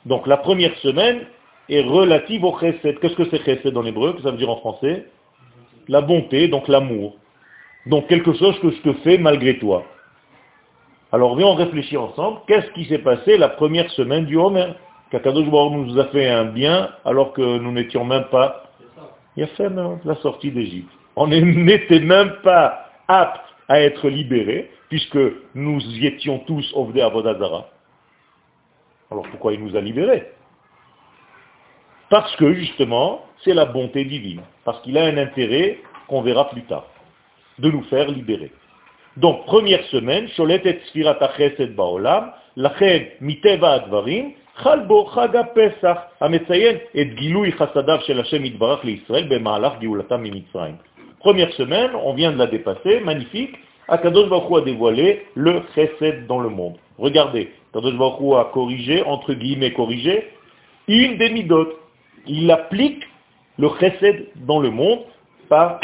Donc la première semaine est relative au chesed. Qu'est-ce que c'est chesed en hébreu? Que ça veut dire en français? La bonté, donc l'amour. Donc quelque chose que je te fais malgré toi. Alors viens, on réfléchit ensemble. Qu'est-ce qui s'est passé la première semaine du Homer? Kakadosh nous a fait un bien alors que nous n'étions même pas... Il a fait la sortie d'Égypte. On (laughs) n'était même pas aptes à être libérés puisque nous y étions tous au Avodazara. Alors pourquoi il nous a libérés? Parce que justement, c'est la bonté divine. Parce qu'il a un intérêt qu'on verra plus tard, de nous faire libérer. Donc, première semaine, Sholet et Sfirat Chesed Baolam, Lachen Miteva Advarim, חל חג הפסח, המציין את גילוי חסדיו של השם יתברך לישראל במהלך גאולתם ממצרים. Première semaine, on vient de la dépasser, magnifique. Akadosh Baruch a dévoilé le chesed dans le monde. Regardez, Akadosh Baruch a corrigé, entre guillemets corrigé, une des midotes. Il applique le chesed dans le monde par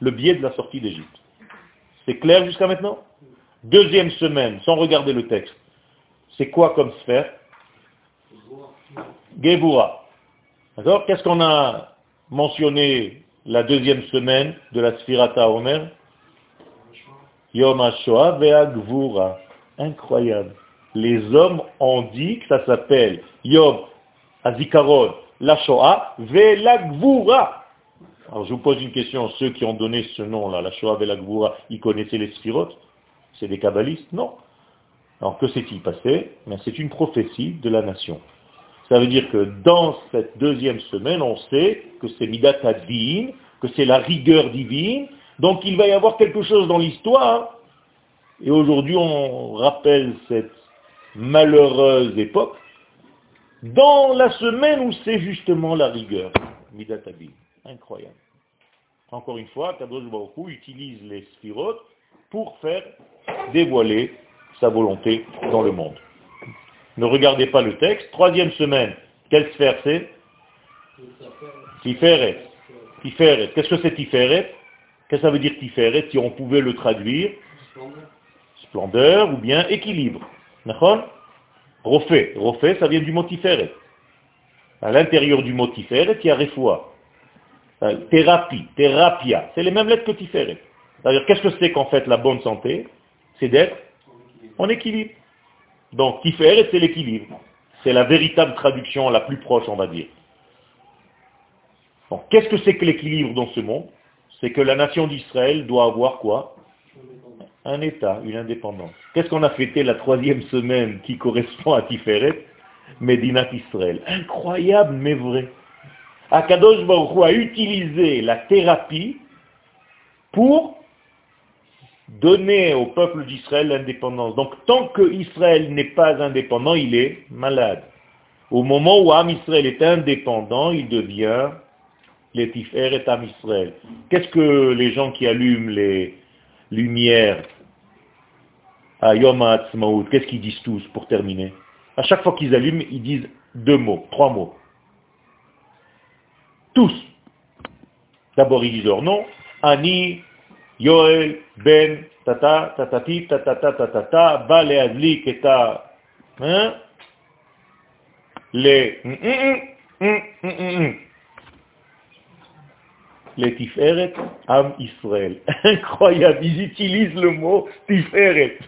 le biais de la sortie d'Égypte. C'est clair jusqu'à maintenant? Deuxième semaine, sans regarder le texte. C'est quoi comme sphère? Gevura. D'accord? Qu'est-ce qu'on a mentionné la deuxième semaine de la Sphirata Omer? Yom HaShoah Ve'agvura. Incroyable. Les hommes ont dit que ça s'appelle Yom Azikaron, la Shoah, Ve'lagvura. Alors je vous pose une question, ceux qui ont donné ce nom-là, la Shoah Ve'lagvura, ils connaissaient les sphirotes? C'est des kabbalistes? Non. Alors que s'est-il passé? Ben, C'est une prophétie de la nation. Ça veut dire que dans cette deuxième semaine, on sait que c'est Midat Adin, que c'est la rigueur divine, donc il va y avoir quelque chose dans l'histoire, et aujourd'hui on rappelle cette malheureuse époque, dans la semaine où c'est justement la rigueur, Midat Adin. Incroyable. Encore une fois, Kadosh Baruch utilise les sphirotes pour faire dévoiler sa volonté dans le monde. Ne regardez pas le texte. Troisième semaine, quelle sphère c'est? Tiferet. Tiferet. Qu'est-ce que c'est Tiferet? Qu'est-ce que ça veut dire Tiferet? Si on pouvait le traduire Splendeur ou bien équilibre. D'accord? Refait. Refait, ça vient du mot Tiferet. À l'intérieur du mot Tiferet, il y a Refoua. Euh, thérapie, thérapia. C'est les mêmes lettres que Tiferet. C'est-à-dire, qu'est-ce que c'est qu'en fait la bonne santé? C'est d'être en équilibre. Donc, Tiferet, c'est l'équilibre. C'est la véritable traduction la plus proche, on va dire. Donc, qu'est-ce que c'est que l'équilibre dans ce monde? C'est que la nation d'Israël doit avoir quoi? Un État, une indépendance. Qu'est-ce qu'on a fêté la troisième semaine qui correspond à Tiferet? Médinat Israël. Incroyable, mais vrai. Akadosh Baruch a utilisé la thérapie pour donner au peuple d'Israël l'indépendance. Donc tant que Israël n'est pas indépendant, il est malade. Au moment où Am Israël est indépendant, il devient l'étifer et Am Israël. Qu'est-ce que les gens qui allument les lumières à Yom qu'est-ce qu'ils disent tous pour terminer? À chaque fois qu'ils allument, ils disent deux mots, trois mots. Tous. D'abord, ils disent leur nom, Ani Yoel, Ben, Tata, Tatati, Tatata, Tatata, va les et ta, hein, les, les Tiferet, Am Israël. (laughs) Incroyable, ils utilisent le mot Tiferet.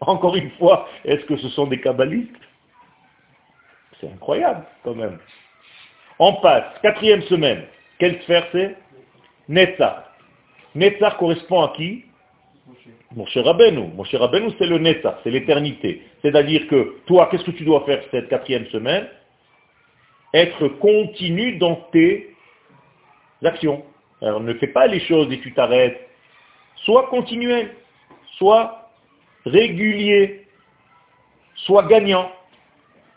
Encore une fois, est-ce que ce sont des kabbalistes? C'est incroyable quand même. On passe, quatrième semaine. Quelle sphère c'est? Netzach. Netzach correspond à qui? Mon cher Rabbeinu. Mon cher Rabbeinu, c'est le Netzach, c'est l'éternité. C'est-à-dire que toi, qu'est-ce que tu dois faire cette quatrième semaine? Être continu dans tes actions. Alors ne fais pas les choses et tu t'arrêtes. Sois continuel, sois régulier, sois gagnant,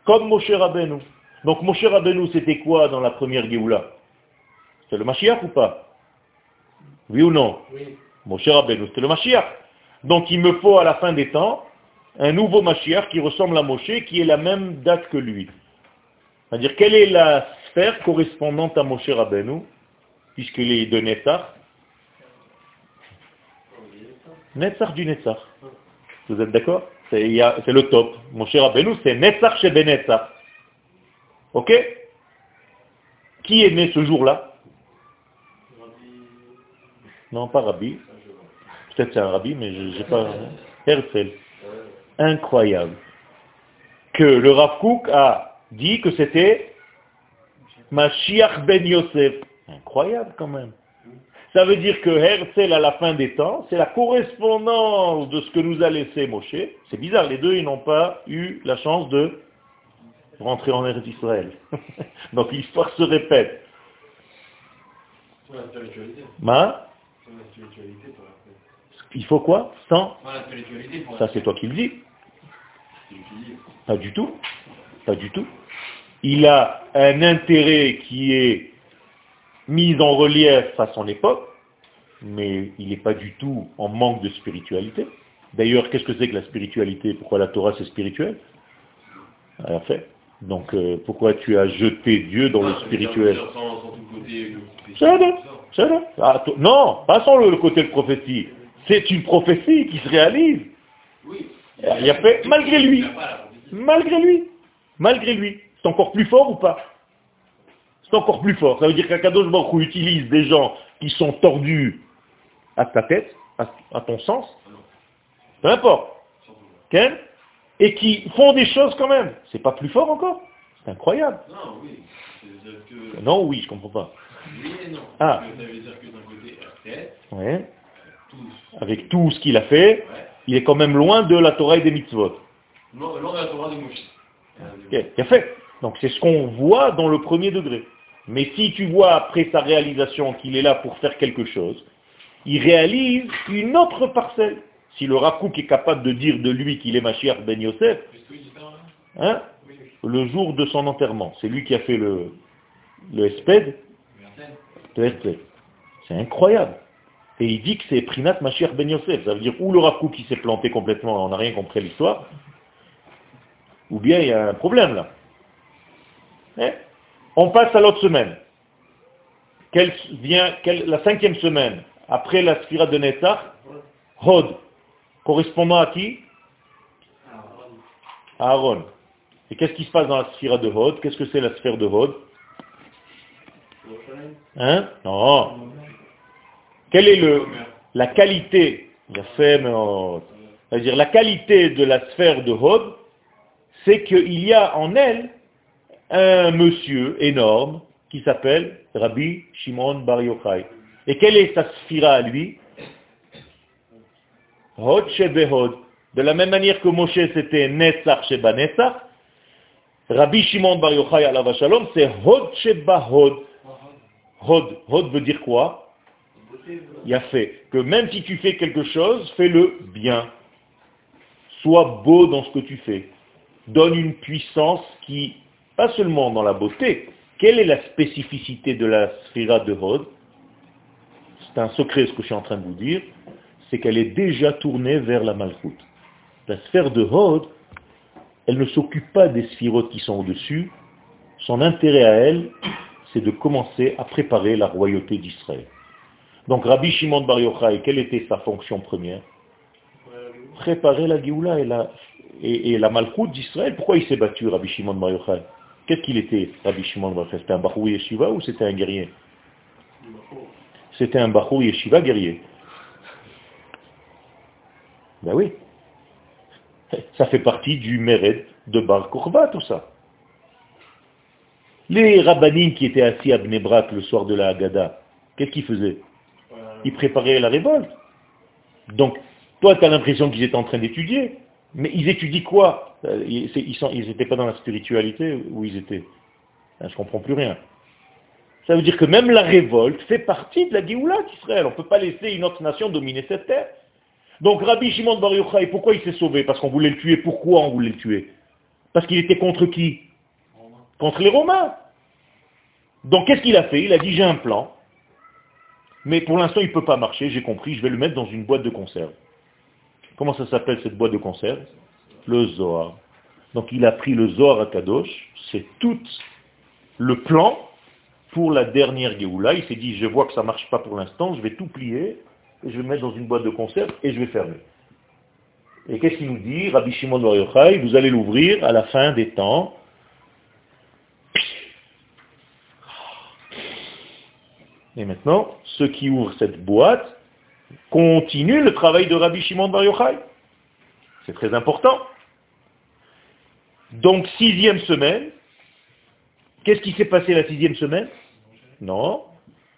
comme Moshe Rabbeinu. Donc Moshe Rabbeinu, c'était quoi dans la première Géoula? C'est le Mashiach ou pas? Oui ou non? Oui. Mon cher Rabbeinu, c'était le Mashiach. Donc il me faut à la fin des temps un nouveau Mashiach qui ressemble à Moshe, qui est la même date que lui. C'est-à-dire, quelle est la sphère correspondante à Moshe Rabbeinu, puisqu'il est de Netzach Netzach du Netzach. Vous êtes d'accord? C'est le top. Moshe Rabbeinu, c'est Netzach chez Benetzach. Ok? Qui est né ce jour-là? Non, pas Rabbi. Peut-être c'est un Rabbi, mais je n'ai pas... Herzl. Incroyable. Que le Rav Kook a dit que c'était Mashiach ben Yosef. Incroyable quand même. Ça veut dire que Herzl, à la fin des temps, c'est la correspondance de ce que nous a laissé Moshe. C'est bizarre, les deux, ils n'ont pas eu la chance de rentrer en Eretz Israël. (laughs) Donc l'histoire se répète. Ma? Il faut quoi? Sans? Ça, c'est toi qui le dis. Pas du tout. Pas du tout. Il a un intérêt qui est mis en relief à son époque, mais il n'est pas du tout en manque de spiritualité. D'ailleurs, qu'est-ce que c'est que la spiritualité? Pourquoi la Torah c'est spirituel? Alors fait. Donc euh, pourquoi tu as jeté Dieu dans le spirituel? ah, Non, pas sans le côté de prophétie. C'est une prophétie qui se réalise. Il a fait malgré lui. Malgré lui. Malgré lui. C'est encore plus fort ou pas? C'est encore plus fort. Ça veut dire qu'Akadosh Baruch utilise des gens qui sont tordus à ta tête, à, ton sens, peu importe, et qui font des choses quand même. C'est pas plus fort encore C'est incroyable. Non, oui. Que... Non, oui, je comprends pas. Oui et non. Ah. Ça veut dire que d'un côté, ouais. avec tout ce qu'il a fait, il est quand même loin de la Torah et des mitzvot. Loin de la Torah des Moshe. Okay. Il a fait. Donc c'est ce qu'on voit dans le premier degré. Mais si tu vois après sa réalisation qu'il est là pour faire quelque chose, il réalise une autre parcelle. Si le Rakouk est capable de dire de lui qu'il est Mashiach Ben Yosef, hein, le jour de son enterrement, c'est lui qui a fait le, le Esped, c'est incroyable. Et il dit que c'est Prinat Mashiach Ben Yosef. Ça veut dire ou le Rakouk qui s'est planté complètement, on n'a rien compris l'histoire, ou bien il y a un problème là. Hein? On passe à l'autre semaine. Quelle vient, la cinquième semaine, après la sphira de Netzach, Hod, correspondant à qui? Aaron. Et qu'est-ce qui se passe dans la sphira de Hod? Qu'est-ce que c'est la sphère de Hod? Hein? Non. Quelle est le, la qualité C'est-à-dire la qualité de la sphère de Hod, c'est qu'il y a en elle un monsieur énorme qui s'appelle Rabbi Shimon Bar Yochai. Et quelle est sa sphira à lui? Hod Shebehod. De la même manière que Moshe c'était Netzach Sheba Netzach, Rabbi Shimon Bar Yochai la Shalom, c'est Hod Sheba Hod. Hod. Hod veut dire quoi? Il a fait que même si tu fais quelque chose, fais-le bien. Sois beau dans ce que tu fais. Donne une puissance qui, pas seulement dans la beauté, quelle est la spécificité de la sphira de Hod c'est un secret ce que je suis en train de vous dire, c'est qu'elle est déjà tournée vers la malchoute. La sphère de Hod, elle ne s'occupe pas des sphirotes qui sont au-dessus. Son intérêt à elle, c'est de commencer à préparer la royauté d'Israël. Donc Rabbi Shimon Bar Yochai, quelle était sa fonction première? Préparer la Géoula et la, et, la malchoute d'Israël. Pourquoi il s'est battu, Rabbi Shimon Bar Yochai? Qu'est-ce qu'il était, Rabbi Shimon Bar C'était un Bahou Yeshiva ou c'était un guerrier? C'était un Bachou Yeshiva guerrier. Ben oui. Ça fait partie du Mered de Bar Kourba, tout ça. Les rabbinim qui étaient assis à Bnebrak le soir de la Haggadah, qu'est-ce qu'ils faisaient? Ils préparaient la révolte. Donc, toi, tu as l'impression qu'ils étaient en train d'étudier. Mais ils étudient quoi? Ils n'étaient pas dans la spiritualité où ils étaient. Je ne comprends plus rien. Ça veut dire que même la révolte fait partie de la Géoula d'Israël. On ne peut pas laisser une autre nation dominer cette terre. Donc Rabbi Shimon Bar Yochai, pourquoi il s'est sauvé? Parce qu'on voulait le tuer. Pourquoi on voulait le tuer? Parce qu'il était contre qui? Contre les Romains. Donc qu'est-ce qu'il a fait? Il a dit j'ai un plan, mais pour l'instant il ne peut pas marcher, j'ai compris, je vais le mettre dans une boîte de conserve. Comment ça s'appelle cette boîte de conserve? Le Zohar. Donc il a pris le Zohar à Kadosh, c'est tout le plan pour la dernière Géoula, il s'est dit, je vois que ça ne marche pas pour l'instant, je vais tout plier, et je vais mettre dans une boîte de conserve, et je vais fermer. Et qu'est-ce qu'il nous dit Rabbi Shimon Bar Yochai, vous allez l'ouvrir à la fin des temps. Et maintenant, ceux qui ouvrent cette boîte continuent le travail de Rabbi Shimon Bar Yochai. C'est très important. Donc, sixième semaine, qu'est-ce qui s'est passé la sixième semaine? Non.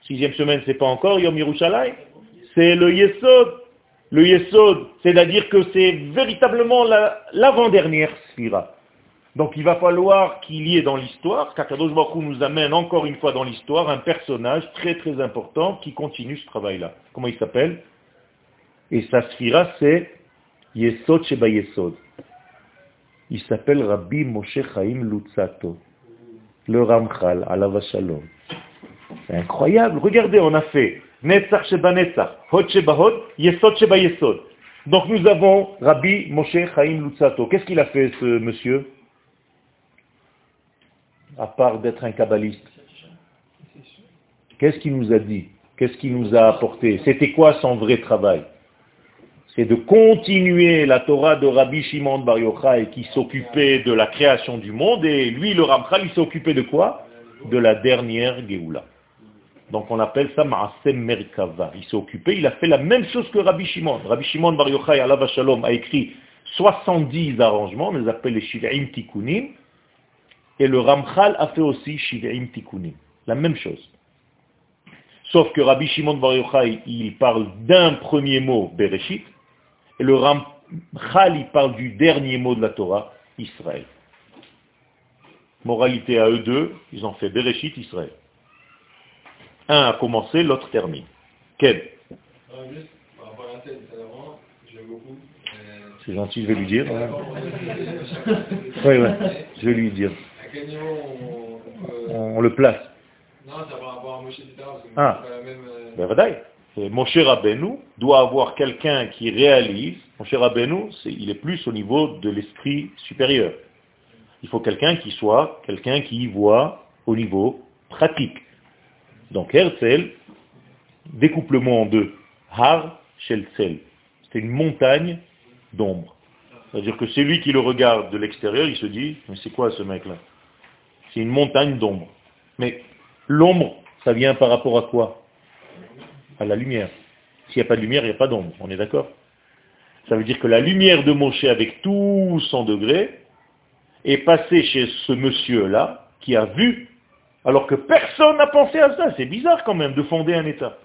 Sixième semaine, c'est pas encore Yom Yerushalayim. C'est le Yesod. Le Yesod, c'est-à-dire que c'est véritablement l'avant-dernière Sphira. Donc il va falloir qu'il y ait dans l'histoire, qu'Akadosh Baruch nous amène encore une fois dans l'histoire un personnage très très important qui continue ce travail-là. Comment il s'appelle? Et sa Sphira, c'est Yesod Sheba Yesod. Il s'appelle Rabbi Moshe Chaim Lutzato, le Ramchal, la Shalom. C'est incroyable. Regardez, on a fait Netzach Netzach. Donc nous avons Rabbi Moshe Chaim Lutzato. Qu'est-ce qu'il a fait ce monsieur? À part d'être un kabbaliste. Qu'est-ce qu'il nous a dit? Qu'est-ce qu'il nous a apporté? C'était quoi son vrai travail? C'est de continuer la Torah de Rabbi Shimon Bar Yochai qui s'occupait de la création du monde et lui, le Ramchal, il s'occupait de quoi? De la dernière Géoula. Donc on appelle ça Maasem Merkava. Il s'est occupé, il a fait la même chose que Rabbi Shimon. Rabbi Shimon Bar Yochai, Allah Shalom, a écrit 70 arrangements, on les appelle les Shiv'im Tikkunim, et le Ramchal a fait aussi Shiv'im Tikkunim. La même chose. Sauf que Rabbi Shimon Bar Yochai, il parle d'un premier mot, Bereshit, et le Ramchal, il parle du dernier mot de la Torah, Israël. Moralité à eux deux, ils ont fait Bereshit, Israël. Un a commencé, l'autre termine. Quel? C'est gentil, je vais lui dire. oui, oui, je vais lui dire. À quel niveau on, le place Non, par rapport à Moshe, Ah, ben, euh, Moshe Rabbeinu doit avoir quelqu'un qui réalise. Moshe Rabbeinu, il est plus au niveau de l'esprit supérieur. Il faut quelqu'un qui soit, quelqu'un qui voit au niveau pratique. Donc Herzl, découplement en deux. Har Shelzel. C'est une montagne d'ombre. C'est-à-dire que c'est lui qui le regarde de l'extérieur, il se dit, mais c'est quoi ce mec-là? C'est une montagne d'ombre. Mais l'ombre, ça vient par rapport à quoi? À la lumière. S'il n'y a pas de lumière, il n'y a pas d'ombre. On est d'accord? Ça veut dire que la lumière de Moshe avec tout son degré est passée chez ce monsieur-là qui a vu alors que personne n'a pensé à ça. C'est bizarre quand même de fonder un État.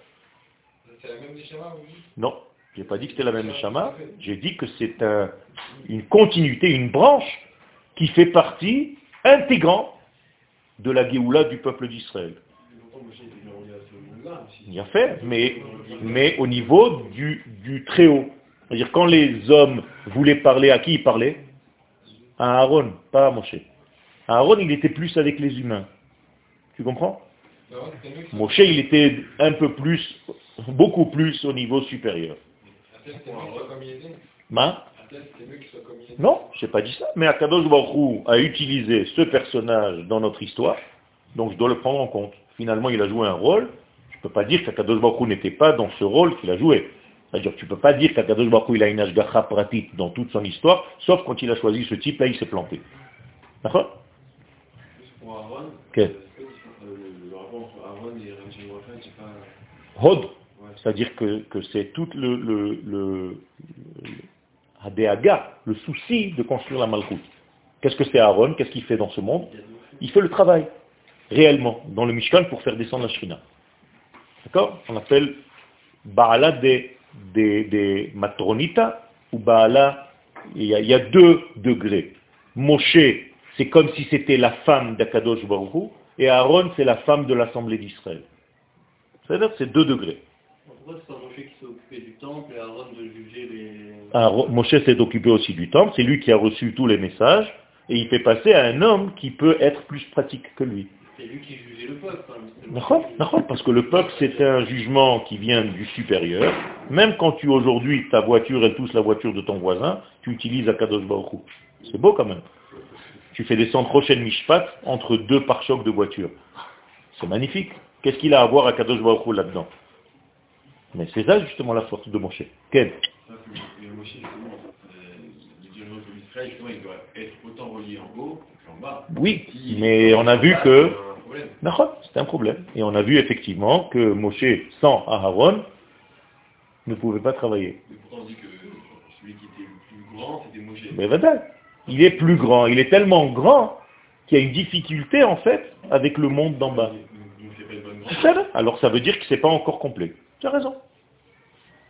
C'est la même Neshama Non, je n'ai pas dit que c'était la même Neshama. J'ai dit que c'est une continuité, une branche qui fait partie intégrante de la Géoula du peuple d'Israël. Il a fait, mais, mais au niveau du, du très haut. C'est-à-dire quand les hommes voulaient parler, à qui ils parlaient? À Aaron, pas à Moshe. Aaron, il était plus avec les humains. Tu comprends? Moshe, il était un peu plus, beaucoup plus au niveau supérieur. Non, je n'ai pas dit ça. Mais Akadosh Baruch a utilisé ce personnage dans notre histoire, donc je dois le prendre en compte. Finalement, il a joué un rôle. Ne peux pas dire qu'Akadosh Baruch n'était pas dans ce rôle qu'il a joué. C'est-à-dire que tu ne peux pas dire qu'Akadosh Baruch il a une ashgacha pratique dans toute son histoire, sauf quand il a choisi ce type-là, il s'est planté. D'accord? Hod, c'est-à-dire que, c'est tout le, le, le, le souci de construire la Malchut. Qu'est-ce que c'est Aaron? Qu'est-ce qu'il fait dans ce monde? Il fait le travail, réellement, dans le Mishkan pour faire descendre la Shrina. D'accord On appelle Baala des, des, Matronita ou Baala, il y, a, il y, a, deux degrés. Moshe, c'est comme si c'était la femme d'Akadosh Baruch et Aaron, c'est la femme de l'Assemblée d'Israël. C'est-à-dire c'est deux degrés. Pourquoi c'est Moshe qui s'est occupé du temple et Aaron de juger les... Ah, Moshe s'est occupé aussi du temple, c'est lui qui a reçu tous les messages, et il fait passer à un homme qui peut être plus pratique que lui. C'est lui qui jugeait le peuple. Hein, parce que le peuple, c'est un jugement qui vient du supérieur. Même quand tu, aujourd'hui, ta voiture, elle touche la voiture de ton voisin, tu utilises Akadosh Baruch C'est beau quand même. Tu fais descendre prochaine Mishpat entre deux pare-chocs de voiture. C'est magnifique. Qu'est-ce qu'il a à voir à Kadosh Baruch là-dedans? Mais c'est ça justement la force de Moshe. Quel? Oui, mais on a vu que... C'est un problème. Et on a vu effectivement que Moshe, sans Aharon, ne pouvait pas travailler. Mais il est plus grand. Il est tellement grand qu'il y a une difficulté en fait avec le monde d'en bas. Alors ça veut dire que ce n'est pas encore complet. Tu as raison.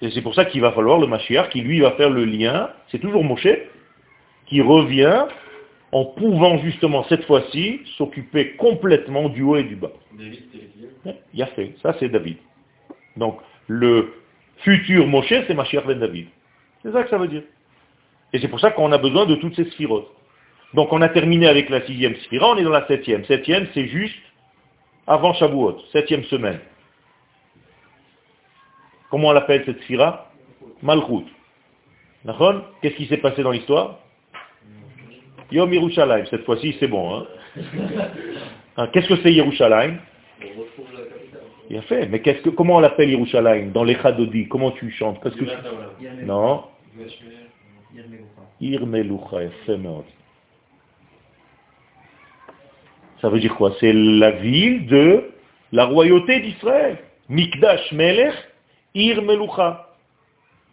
Et c'est pour ça qu'il va falloir le Mashiach qui lui va faire le lien, c'est toujours Moshe, qui revient en pouvant justement cette fois-ci s'occuper complètement du haut et du bas. Il a fait, ça c'est David. Donc le futur Moshe c'est Mashiach ben David. C'est ça que ça veut dire. Et c'est pour ça qu'on a besoin de toutes ces sphirotes. Donc on a terminé avec la sixième sphira, on est dans la septième. Septième, c'est juste avant Shavuot, septième semaine. Comment on l'appelle cette sphira Malchut. Qu'est-ce qui s'est passé dans l'histoire? Yom Yerushalayim, cette fois-ci c'est bon. Hein, hein Qu'est-ce que c'est Yerushalayim? Il a fait, mais que, comment on l'appelle Yerushalayim? Dans les Chadodi, comment tu chantes? Parce que Non. Ça veut dire quoi? C'est la ville de la royauté d'Israël. Mikdash Melech, Ir Melucha.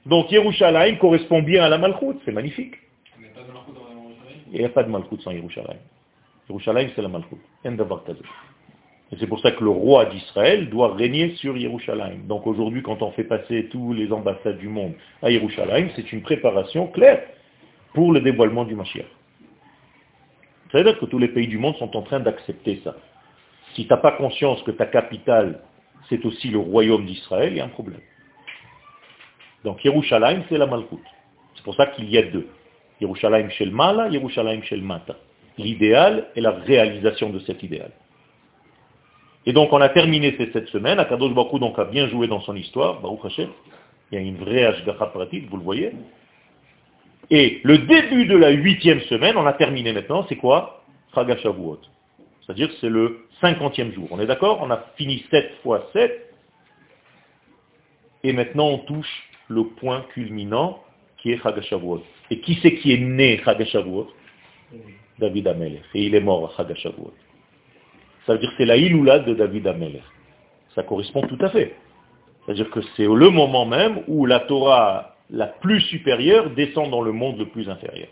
Donc Yerushalayim correspond bien à la Malchut, c'est magnifique. Il n'y a pas de Malchut sans Yerushalayim. Yerushalayim, c'est la Malchut. Et c'est pour ça que le roi d'Israël doit régner sur Yerushalayim. Donc aujourd'hui, quand on fait passer tous les ambassades du monde à Yerushalayim, c'est une préparation claire pour le dévoilement du Mashiach. Ça veut dire que tous les pays du monde sont en train d'accepter ça. Si tu n'as pas conscience que ta capitale, c'est aussi le royaume d'Israël, il y a un problème. Donc Yerushalayim, c'est la Malchut. C'est pour ça qu'il y a deux. Yerushalayim Shel Mala, Yerushalayim Shel Mata. L'idéal et la réalisation de cet idéal. Et donc on a terminé cette semaine, Akadosh Baruch donc a bien joué dans son histoire, Baruch il y a une vraie Ashgacha pratique, vous le voyez. Et le début de la huitième semaine, on a terminé maintenant, c'est quoi? Chagashavuot. C'est-à-dire c'est le cinquantième jour. On est d'accord? On a fini 7 fois 7. Et maintenant on touche le point culminant qui est Chagashavuot. Et qui c'est qui est né Chagashavuot David Amelech. Et il est mort à Chagashavuot. Ça veut dire que c'est la Iloula de David Amelech. Ça correspond tout à fait. C'est-à-dire que c'est le moment même où la Torah la plus supérieure descend dans le monde le plus inférieur.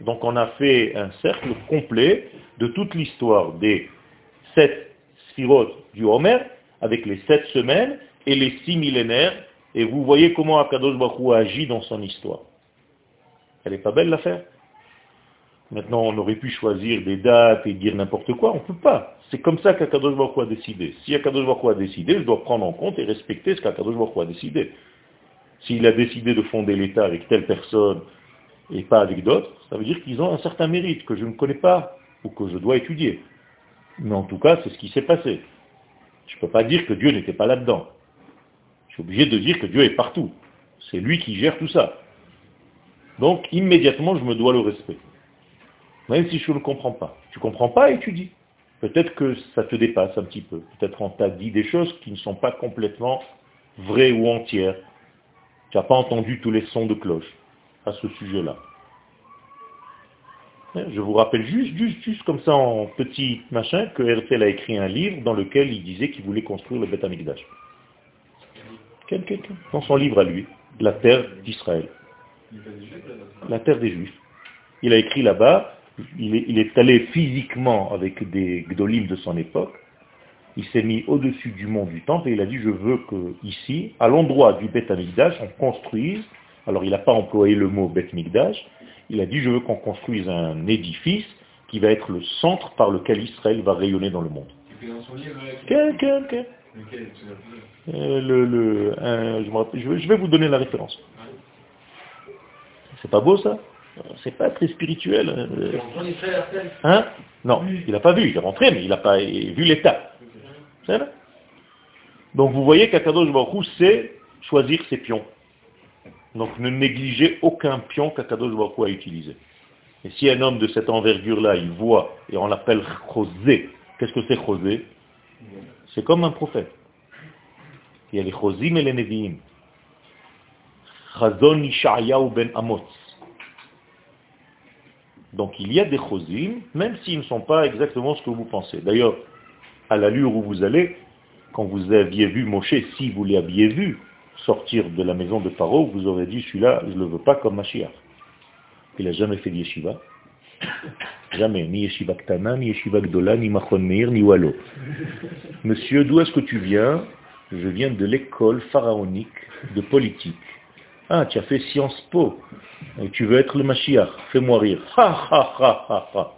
Donc on a fait un cercle complet de toute l'histoire des sept sphirotes du Homer, avec les sept semaines et les six millénaires, et vous voyez comment Akadosh Baruch agit dans son histoire. Elle n'est pas belle l'affaire Maintenant, on aurait pu choisir des dates et dire n'importe quoi, on ne peut pas. C'est comme ça qu'Akadosh Baruch a décidé. Si Akadosh Baruch a décidé, je dois prendre en compte et respecter ce qu'Akadosh Baruch a décidé. S'il a décidé de fonder l'État avec telle personne et pas avec d'autres, ça veut dire qu'ils ont un certain mérite que je ne connais pas ou que je dois étudier. Mais en tout cas, c'est ce qui s'est passé. Je ne peux pas dire que Dieu n'était pas là-dedans. Je suis obligé de dire que Dieu est partout. C'est lui qui gère tout ça. Donc, immédiatement, je me dois le respect. Même si je ne comprends pas. Tu ne comprends pas, étudie. Peut-être que ça te dépasse un petit peu. Peut-être on t'a dit des choses qui ne sont pas complètement vraies ou entières. Tu n'as pas entendu tous les sons de cloche à ce sujet-là. Je vous rappelle juste, juste, juste comme ça en petit machin que Herzl a écrit un livre dans lequel il disait qu'il voulait construire le Beth Amikdash. Dans son livre à lui, La terre d'Israël. La terre des Juifs. Il a écrit là-bas, il est, il est allé physiquement avec des gdolim de son époque, il s'est mis au-dessus du mont du temple et il a dit, je veux que ici, à l'endroit du Beth Amikdash, on construise, alors il n'a pas employé le mot Beth Mikdash, il a dit, je veux qu'on construise un édifice qui va être le centre par lequel Israël va rayonner dans le monde. Quel, quel, quel euh, le, je, je, vais vous donner la référence. C'est pas beau ça C'est pas très spirituel. Hein? Non, il n'a pas vu, il est rentré, mais il n'a pas vu l'état. Donc vous voyez qu'Akadosh Baruch sait choisir ses pions. Donc ne négligez aucun pion qu'Akadosh Baruch a utilisé. Et si un homme de cette envergure-là, il voit, et on l'appelle Chosé, qu'est-ce que c'est Chosé C'est comme un prophète. Il y a les Chosim et les Nevi'im. Ben. Donc il y a des Chosim, même s'ils ne sont pas exactement ce que vous pensez. D'ailleurs, à l'allure où vous allez, quand vous aviez vu Moshe, si vous l'aviez vu sortir de la maison de Paro, vous aurez dit, celui-là, je ne le veux pas comme Mashiach. Il n'a jamais fait de. (coughs) Jamais. Ni yeshiva ktana, ni yeshiva gdola, ni machon meir, ni wallo. Monsieur, d'où est-ce que tu viens? Je viens de l'école pharaonique de politique. Ah, tu as fait Sciences Po. Et tu veux être le Mashiach. Fais-moi rire. Ha, ha, ha, ha, ha.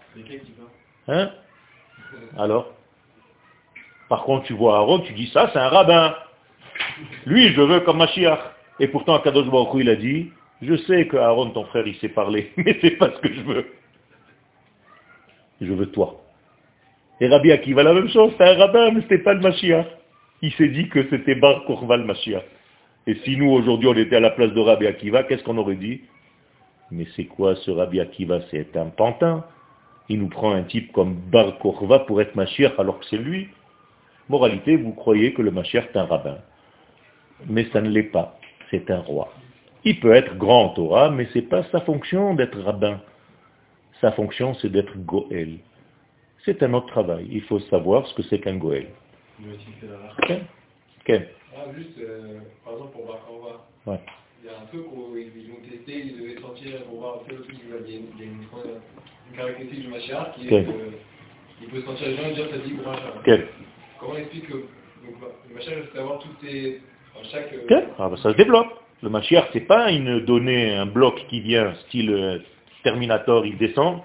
Hein Alors par contre, tu vois Aaron, tu dis ça, c'est un rabbin. Lui, je veux comme Mashiach. Et pourtant, Akadosh Baruch il a dit, je sais que Aaron, ton frère, il sait parler, (laughs) mais c'est pas ce que je veux. je veux toi. Et Rabbi Akiva, la même chose, c'est un rabbin, mais c'était pas le Mashiach. Il s'est dit que c'était Bar Korva le Mashiach. Et si nous, aujourd'hui, on était à la place de Rabbi Akiva, qu'est-ce qu'on aurait dit? Mais c'est quoi ce Rabbi Akiva? C'est un pantin. Il nous prend un type comme Bar Korva pour être Mashiach alors que c'est lui. Moralité, vous croyez que le Mashiach est un rabbin. Mais ça ne l'est pas. C'est un roi. Il peut être grand en Torah, mais ce n'est pas sa fonction d'être rabbin. Sa fonction, c'est d'être Goël. C'est un autre travail. Il faut savoir ce que c'est qu'un Goël. Okay. Ah, juste, euh, par exemple, pour Barkova, ouais. il y a un truc où ils ont testé, ils devaient sortir pour voir un peu aussi, il y a une, une, une caractéristique du Machar qui est qu'il peut sentir les gens et dire ça dit pour Machar. Okay. Comment on explique que donc, le Machar, il faut savoir toutes ces... Enfin, chaque, okay. ah, bah, ça se développe. Le Mashiach, c'est pas une donnée, un bloc qui vient, style euh, Terminator, il descend,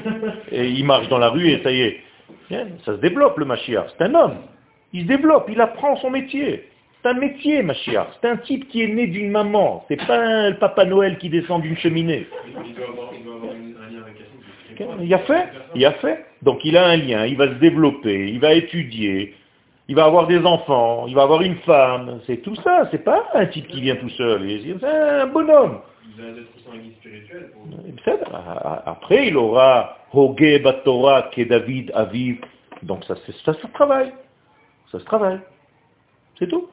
(laughs) et il marche dans la rue et ça y est. Ça se développe le Mashiach, c'est un homme. Il se développe, il apprend son métier. C'est un métier, Mashiach. C'est un type qui est né d'une maman. C'est pas un Papa Noël qui descend d'une cheminée. Il a fait, il a fait. Donc il a un lien, il va se développer, il va étudier, il va avoir des enfants, il va avoir une femme, c'est tout ça, c'est pas un type qui vient tout seul, c'est un bonhomme. Après, il aura Hoge Batora David Aviv. Donc ça, ça se travaille. Ça se travaille. C'est tout.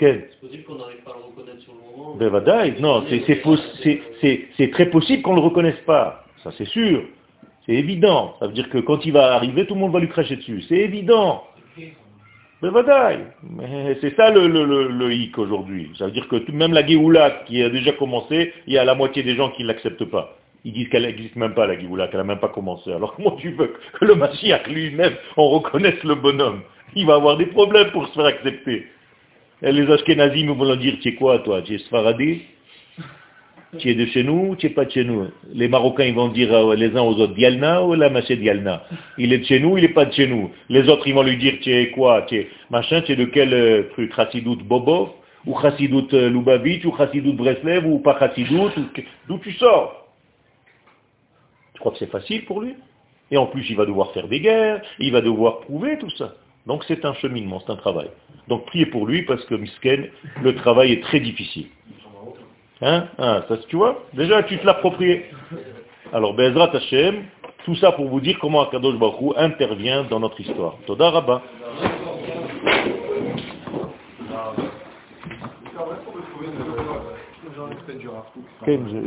C'est possible qu'on n'arrive pas à le reconnaître sur le moment. Ben, non, c'est très possible qu'on ne le reconnaisse pas. Ça c'est sûr. C'est évident. Ça veut dire que quand il va arriver, tout le monde va lui cracher dessus. C'est évident. Mais c'est ça le, le, le, hic aujourd'hui. Ça veut dire que même la Géoula qui a déjà commencé, il y a la moitié des gens qui ne l'acceptent pas. Ils disent qu'elle n'existe même pas, la Géoula, qu'elle n'a même pas commencé. Alors (laughs) comment tu veux que le Mashiach lui-même, on reconnaisse le bonhomme? Il va avoir des problèmes pour se faire accepter. Et les Ashkenazim vont leur dire, tu es quoi toi? Tu es Sfaradi? Tu es de chez nous, tu n'es pas de chez nous? Les Marocains, ils vont dire euh, les uns aux autres, Dialna ou la Maché Dialna? Il est de chez nous, il n'est pas de chez nous. Les autres, ils vont lui dire, tu es quoi? Tu es machin, tu es de quel euh, truc? Chassidout Bobo Ou Chassidout euh, Lubavitch Ou Chassidout Breslev Ou pas Chassidout D'où tu sors? Crois que c'est facile pour lui Et en plus, il va devoir faire des guerres, il va devoir prouver tout ça. Donc c'est un cheminement, c'est un travail. Donc priez pour lui parce que Misken, le travail est très difficile. Hein? Ah, ça, tu vois? Déjà, tu te l'appropries. Alors, Bezrat Hashem, tout ça pour vous dire comment Akadosh Baruch intervient dans notre histoire. Toda Rabba.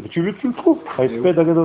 Tu le trouves?